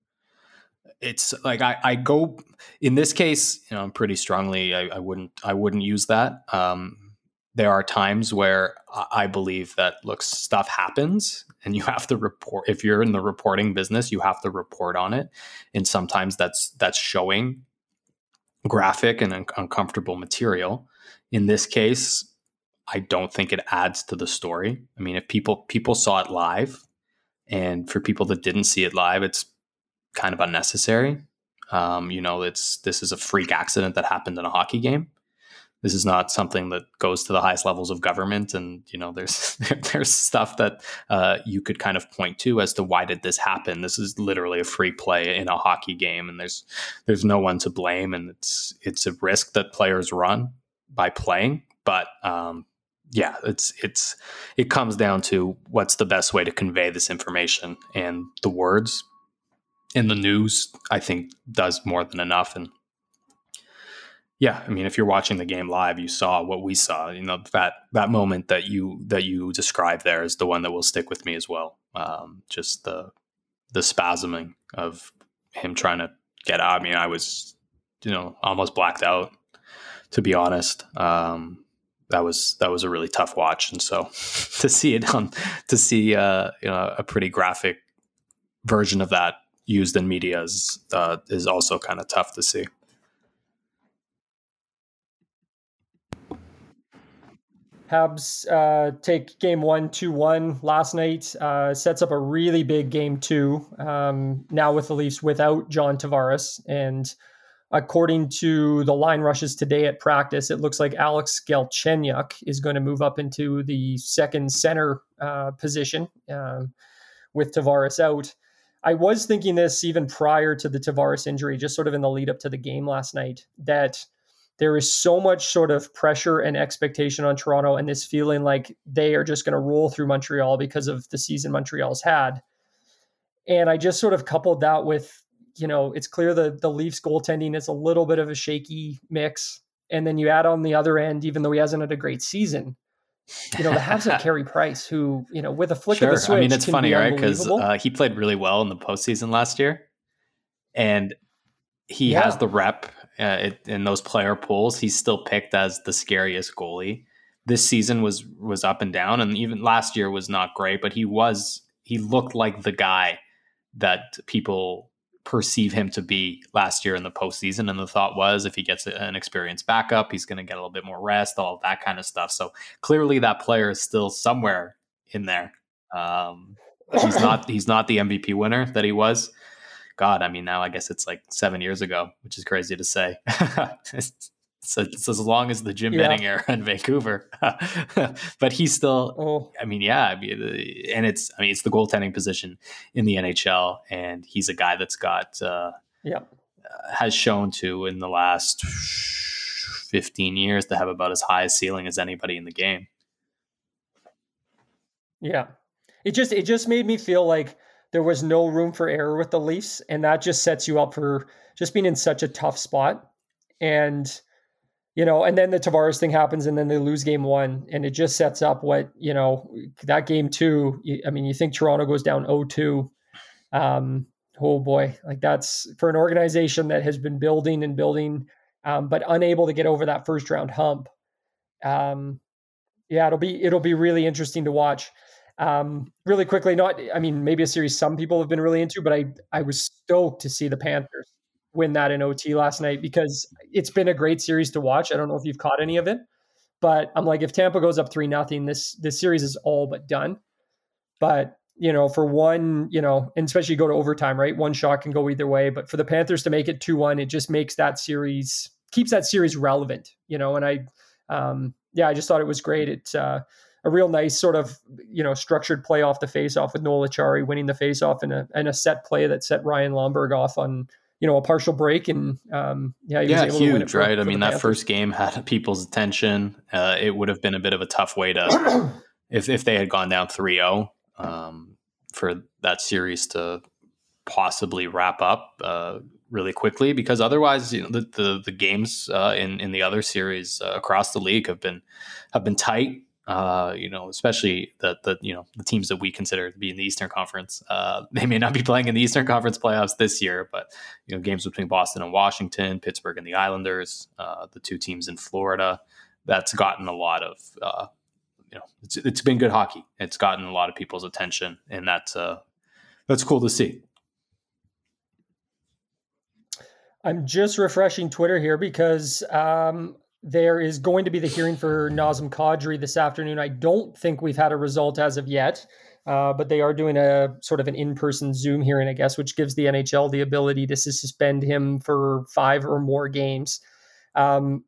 B: it's like I, I go in this case, you know, I'm pretty strongly I, I wouldn't I wouldn't use that. Um, there are times where I believe that looks stuff happens and you have to report if you're in the reporting business, you have to report on it. And sometimes that's that's showing graphic and un- uncomfortable material. In this case, I don't think it adds to the story. I mean, if people people saw it live, and for people that didn't see it live, it's kind of unnecessary. Um, you know, it's this is a freak accident that happened in a hockey game. this is not something that goes to the highest levels of government and you know there's there's stuff that uh, you could kind of point to as to why did this happen this is literally a free play in a hockey game and there's there's no one to blame and it's it's a risk that players run by playing but um, yeah it's it's it comes down to what's the best way to convey this information and the words in the news i think does more than enough and yeah, I mean, if you're watching the game live, you saw what we saw. You know that that moment that you that you described there is the one that will stick with me as well. Um, just the the spasming of him trying to get out. I mean, I was you know almost blacked out to be honest. Um, that was that was a really tough watch, and so to see it on to see uh, you know a pretty graphic version of that used in media is uh, is also kind of tough to see.
C: Habs uh, take game one, two, one last night. Uh, sets up a really big game two um, now with the Leafs without John Tavares. And according to the line rushes today at practice, it looks like Alex Galchenyuk is going to move up into the second center uh, position um, with Tavares out. I was thinking this even prior to the Tavares injury, just sort of in the lead up to the game last night, that there is so much sort of pressure and expectation on Toronto and this feeling like they are just going to roll through Montreal because of the season Montreal's had. And I just sort of coupled that with, you know, it's clear that the Leafs goaltending is a little bit of a shaky mix. And then you add on the other end, even though he hasn't had a great season, you know, the Habs have Carey Price, who, you know, with a flick
B: sure.
C: of the switch. I
B: mean, it's funny, be right? Because uh, he played really well in the postseason last year. And he yeah. has the rep uh, it, in those player pools, he's still picked as the scariest goalie. This season was was up and down, and even last year was not great. But he was he looked like the guy that people perceive him to be last year in the postseason. And the thought was, if he gets an experienced backup, he's going to get a little bit more rest, all that kind of stuff. So clearly, that player is still somewhere in there. Um, he's not he's not the MVP winner that he was God, I mean, now I guess it's like seven years ago, which is crazy to say. it's, it's, as long as the Jim yeah. Benning era in Vancouver, but he's still. Oh. I mean, yeah, I mean, and it's. I mean, it's the goaltending position in the NHL, and he's a guy that's got. Uh,
C: yeah.
B: Uh, has shown to in the last 15 years to have about as high a ceiling as anybody in the game.
C: Yeah. It just it just made me feel like there was no room for error with the Leafs, and that just sets you up for just being in such a tough spot. And you know, and then the Tavares thing happens, and then they lose game one, and it just sets up what you know that game two. I mean, you think Toronto goes down 0-2. Um, oh boy, like that's for an organization that has been building and building, um, but unable to get over that first round hump. Um, yeah, it'll be it'll be really interesting to watch. Um, really quickly, not I mean maybe a series some people have been really into, but I I was stoked to see the Panthers win that in OT last night because it's been a great series to watch. I don't know if you've caught any of it, but I'm like if Tampa goes up three nothing, this this series is all but done. But you know, for one, you know, and especially go to overtime, right? One shot can go either way. But for the Panthers to make it two one, it just makes that series keeps that series relevant, you know. And I, um, yeah, I just thought it was great. It's uh, a real nice sort of you know structured play off the face off with Noel Acciari winning the face off and a, and a set play that set Ryan Lomberg off on you know a partial break and um, yeah
B: yeah huge for, right? For I mean that Panthers. first game had people's attention. Uh, it would have been a bit of a tough way to if if they had gone down 3-0 um, for that series to possibly wrap up uh, really quickly because otherwise you know the the, the games uh, in in the other series uh, across the league have been have been tight uh, you know, especially the the you know the teams that we consider to be in the Eastern Conference. Uh, they may not be playing in the Eastern Conference playoffs this year, but you know, games between Boston and Washington, Pittsburgh and the Islanders, uh, the two teams in Florida, that's gotten a lot of uh, you know, it's it's been good hockey. It's gotten a lot of people's attention, and that's uh, that's cool to see.
C: I'm just refreshing Twitter here because um, there is going to be the hearing for Nazem Kadri this afternoon. I don't think we've had a result as of yet, uh, but they are doing a sort of an in-person Zoom hearing, I guess, which gives the NHL the ability to suspend him for five or more games. Um,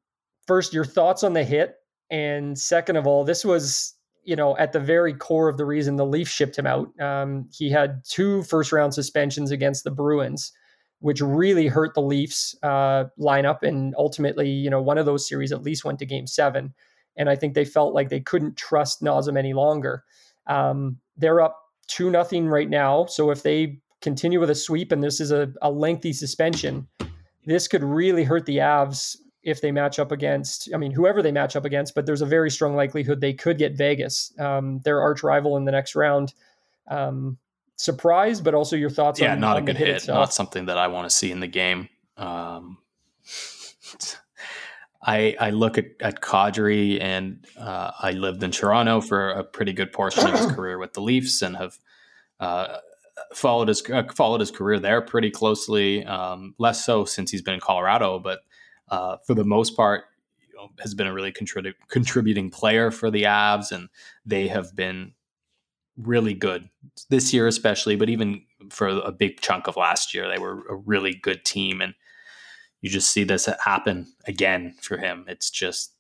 C: first, your thoughts on the hit, and second of all, this was you know at the very core of the reason the Leafs shipped him out. Um, he had two first round suspensions against the Bruins, which really hurt the Leafs uh, lineup, and ultimately, you know, one of those series at least went to Game Seven, and I think they felt like they couldn't trust Nazem any longer. Um, they're up two nothing right now, so if they continue with a sweep and this is a, a lengthy suspension, this could really hurt the Avs if they match up against, I mean, whoever they match up against, but there's a very strong likelihood they could get Vegas, um, their arch rival in the next round. Um, surprise, but also your thoughts
B: yeah,
C: on
B: not
C: on
B: a good
C: hit,
B: not something that I want to see in the game. Um, I I look at at Kadri, and uh, I lived in Toronto for a pretty good portion of his career with the Leafs, and have uh, followed his uh, followed his career there pretty closely. Um, less so since he's been in Colorado, but uh, for the most part, you know, has been a really contrib- contributing player for the Avs, and they have been really good this year, especially. But even for a big chunk of last year, they were a really good team, and you just see this happen again for him. It's just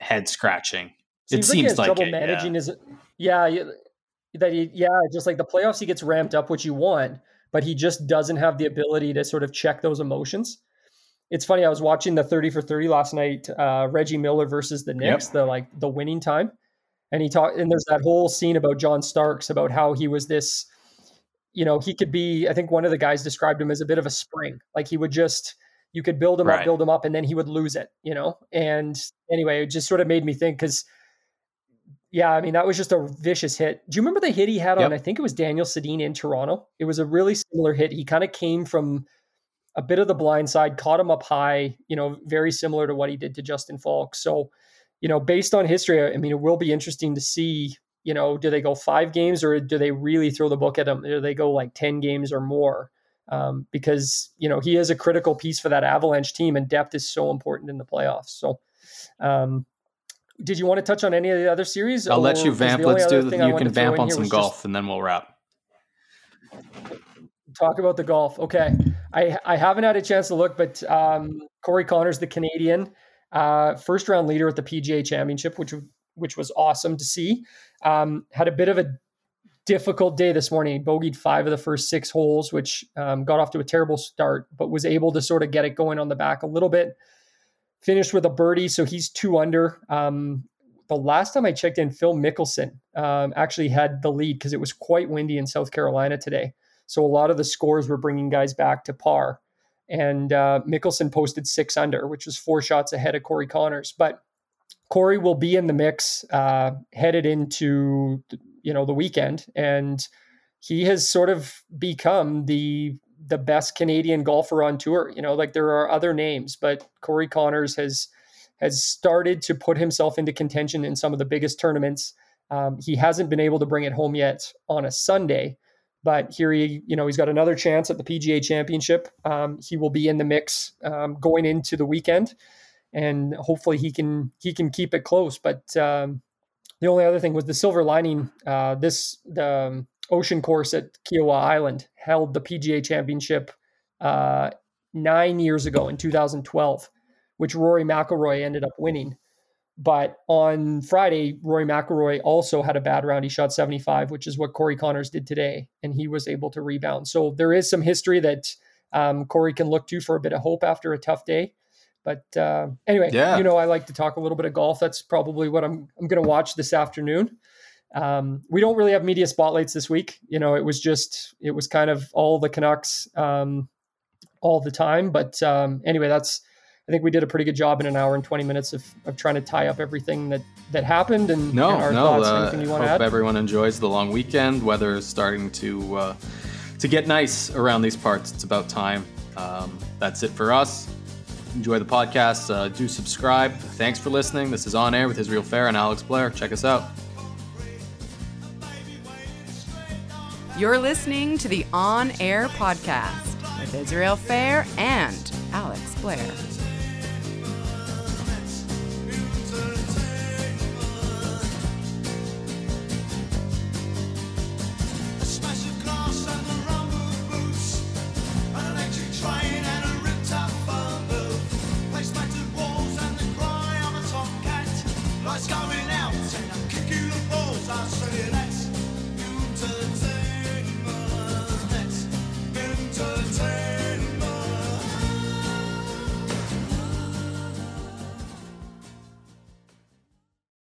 B: head scratching. It
C: Seems like
B: like
C: trouble
B: it, yeah.
C: managing his. Yeah, yeah, that he yeah, just like the playoffs, he gets ramped up, which you want, but he just doesn't have the ability to sort of check those emotions. It's funny. I was watching the thirty for thirty last night, uh, Reggie Miller versus the Knicks, the like the winning time, and he talked. And there's that whole scene about John Starks about how he was this. You know, he could be. I think one of the guys described him as a bit of a spring. Like he would just, you could build him up, build him up, and then he would lose it. You know, and anyway, it just sort of made me think because yeah, I mean, that was just a vicious hit. Do you remember the hit he had on, I think it was Daniel Sedin in Toronto? It was a really similar hit. He kind of came from a bit of the blind side, caught him up high, you know, very similar to what he did to Justin Faulk. So, you know, based on history, I mean, it will be interesting to see, you know, do they go five games or do they really throw the book at him? Do they go like 10 games or more? Um, because, you know, he is a critical piece for that Avalanche team and depth is so important in the playoffs. So, um, did you want to touch on any of the other series?
B: I'll let you vamp. Let's do.
C: other thing I
B: You can vamp on some
C: was just
B: golf, and then we'll wrap.
C: Talk about the golf. Okay. I, I haven't had a chance to look, but um, Corey Conners, the Canadian, uh, first round leader at the PGA Championship, which which was awesome to see. Um, had a bit of a difficult day this morning. Bogeyed five of the first six holes, which um, got off to a terrible start, but was able to sort of get it going on the back a little bit. Finished with a birdie, so he's two under. Um, the last time I checked in, Phil Mickelson um, actually had the lead because it was quite windy in South Carolina today. So a lot of the scores were bringing guys back to par. And uh, Mickelson posted six under, which was four shots ahead of Corey Conners. But Corey will be in the mix uh, headed into you know the weekend, and he has sort of become the the best Canadian golfer on tour. You know, like there are other names, but Corey Conners has has started to put himself into contention in some of the biggest tournaments. Um, he hasn't been able to bring it home yet on a Sunday, but here he, you know, he's got another chance at the PGA Championship. Um, he will be in the mix um, going into the weekend, and hopefully he can he can keep it close. But um, the only other thing was the silver lining. Uh, this the um, ocean course at Kiawah Island held the PGA Championship uh, nine years ago in 2012, which Rory McIlroy ended up winning. But on Friday, Rory McIlroy also had a bad round. He shot 75, which is what Corey Conners did today, and he was able to rebound. So there is some history that um, Corey can look to for a bit of hope after a tough day. But uh, anyway,
B: Yeah.
C: you know, I like to talk a little bit of golf. That's probably what I'm I'm going to watch this afternoon. Um, we don't really have media spotlights this week. You know, it was just it was kind of all the Canucks um, all the time. But um, anyway, that's I think we did a pretty good job in an hour and 20 minutes of, of trying to tie up everything that that happened and,
B: No,
C: and our
B: no.
C: thoughts.
B: Uh,
C: Anything you want to
B: hope
C: add?
B: everyone enjoys the long weekend. Weather is starting to uh, to get nice around these parts. It's about time. Um, that's it for us. Enjoy the podcast. Uh, do subscribe. Thanks for listening. This is On Air with Israel Fehr and Alex Blair. Check us out.
A: You're listening to the On Air Podcast with Israel Fehr and Alex Blair.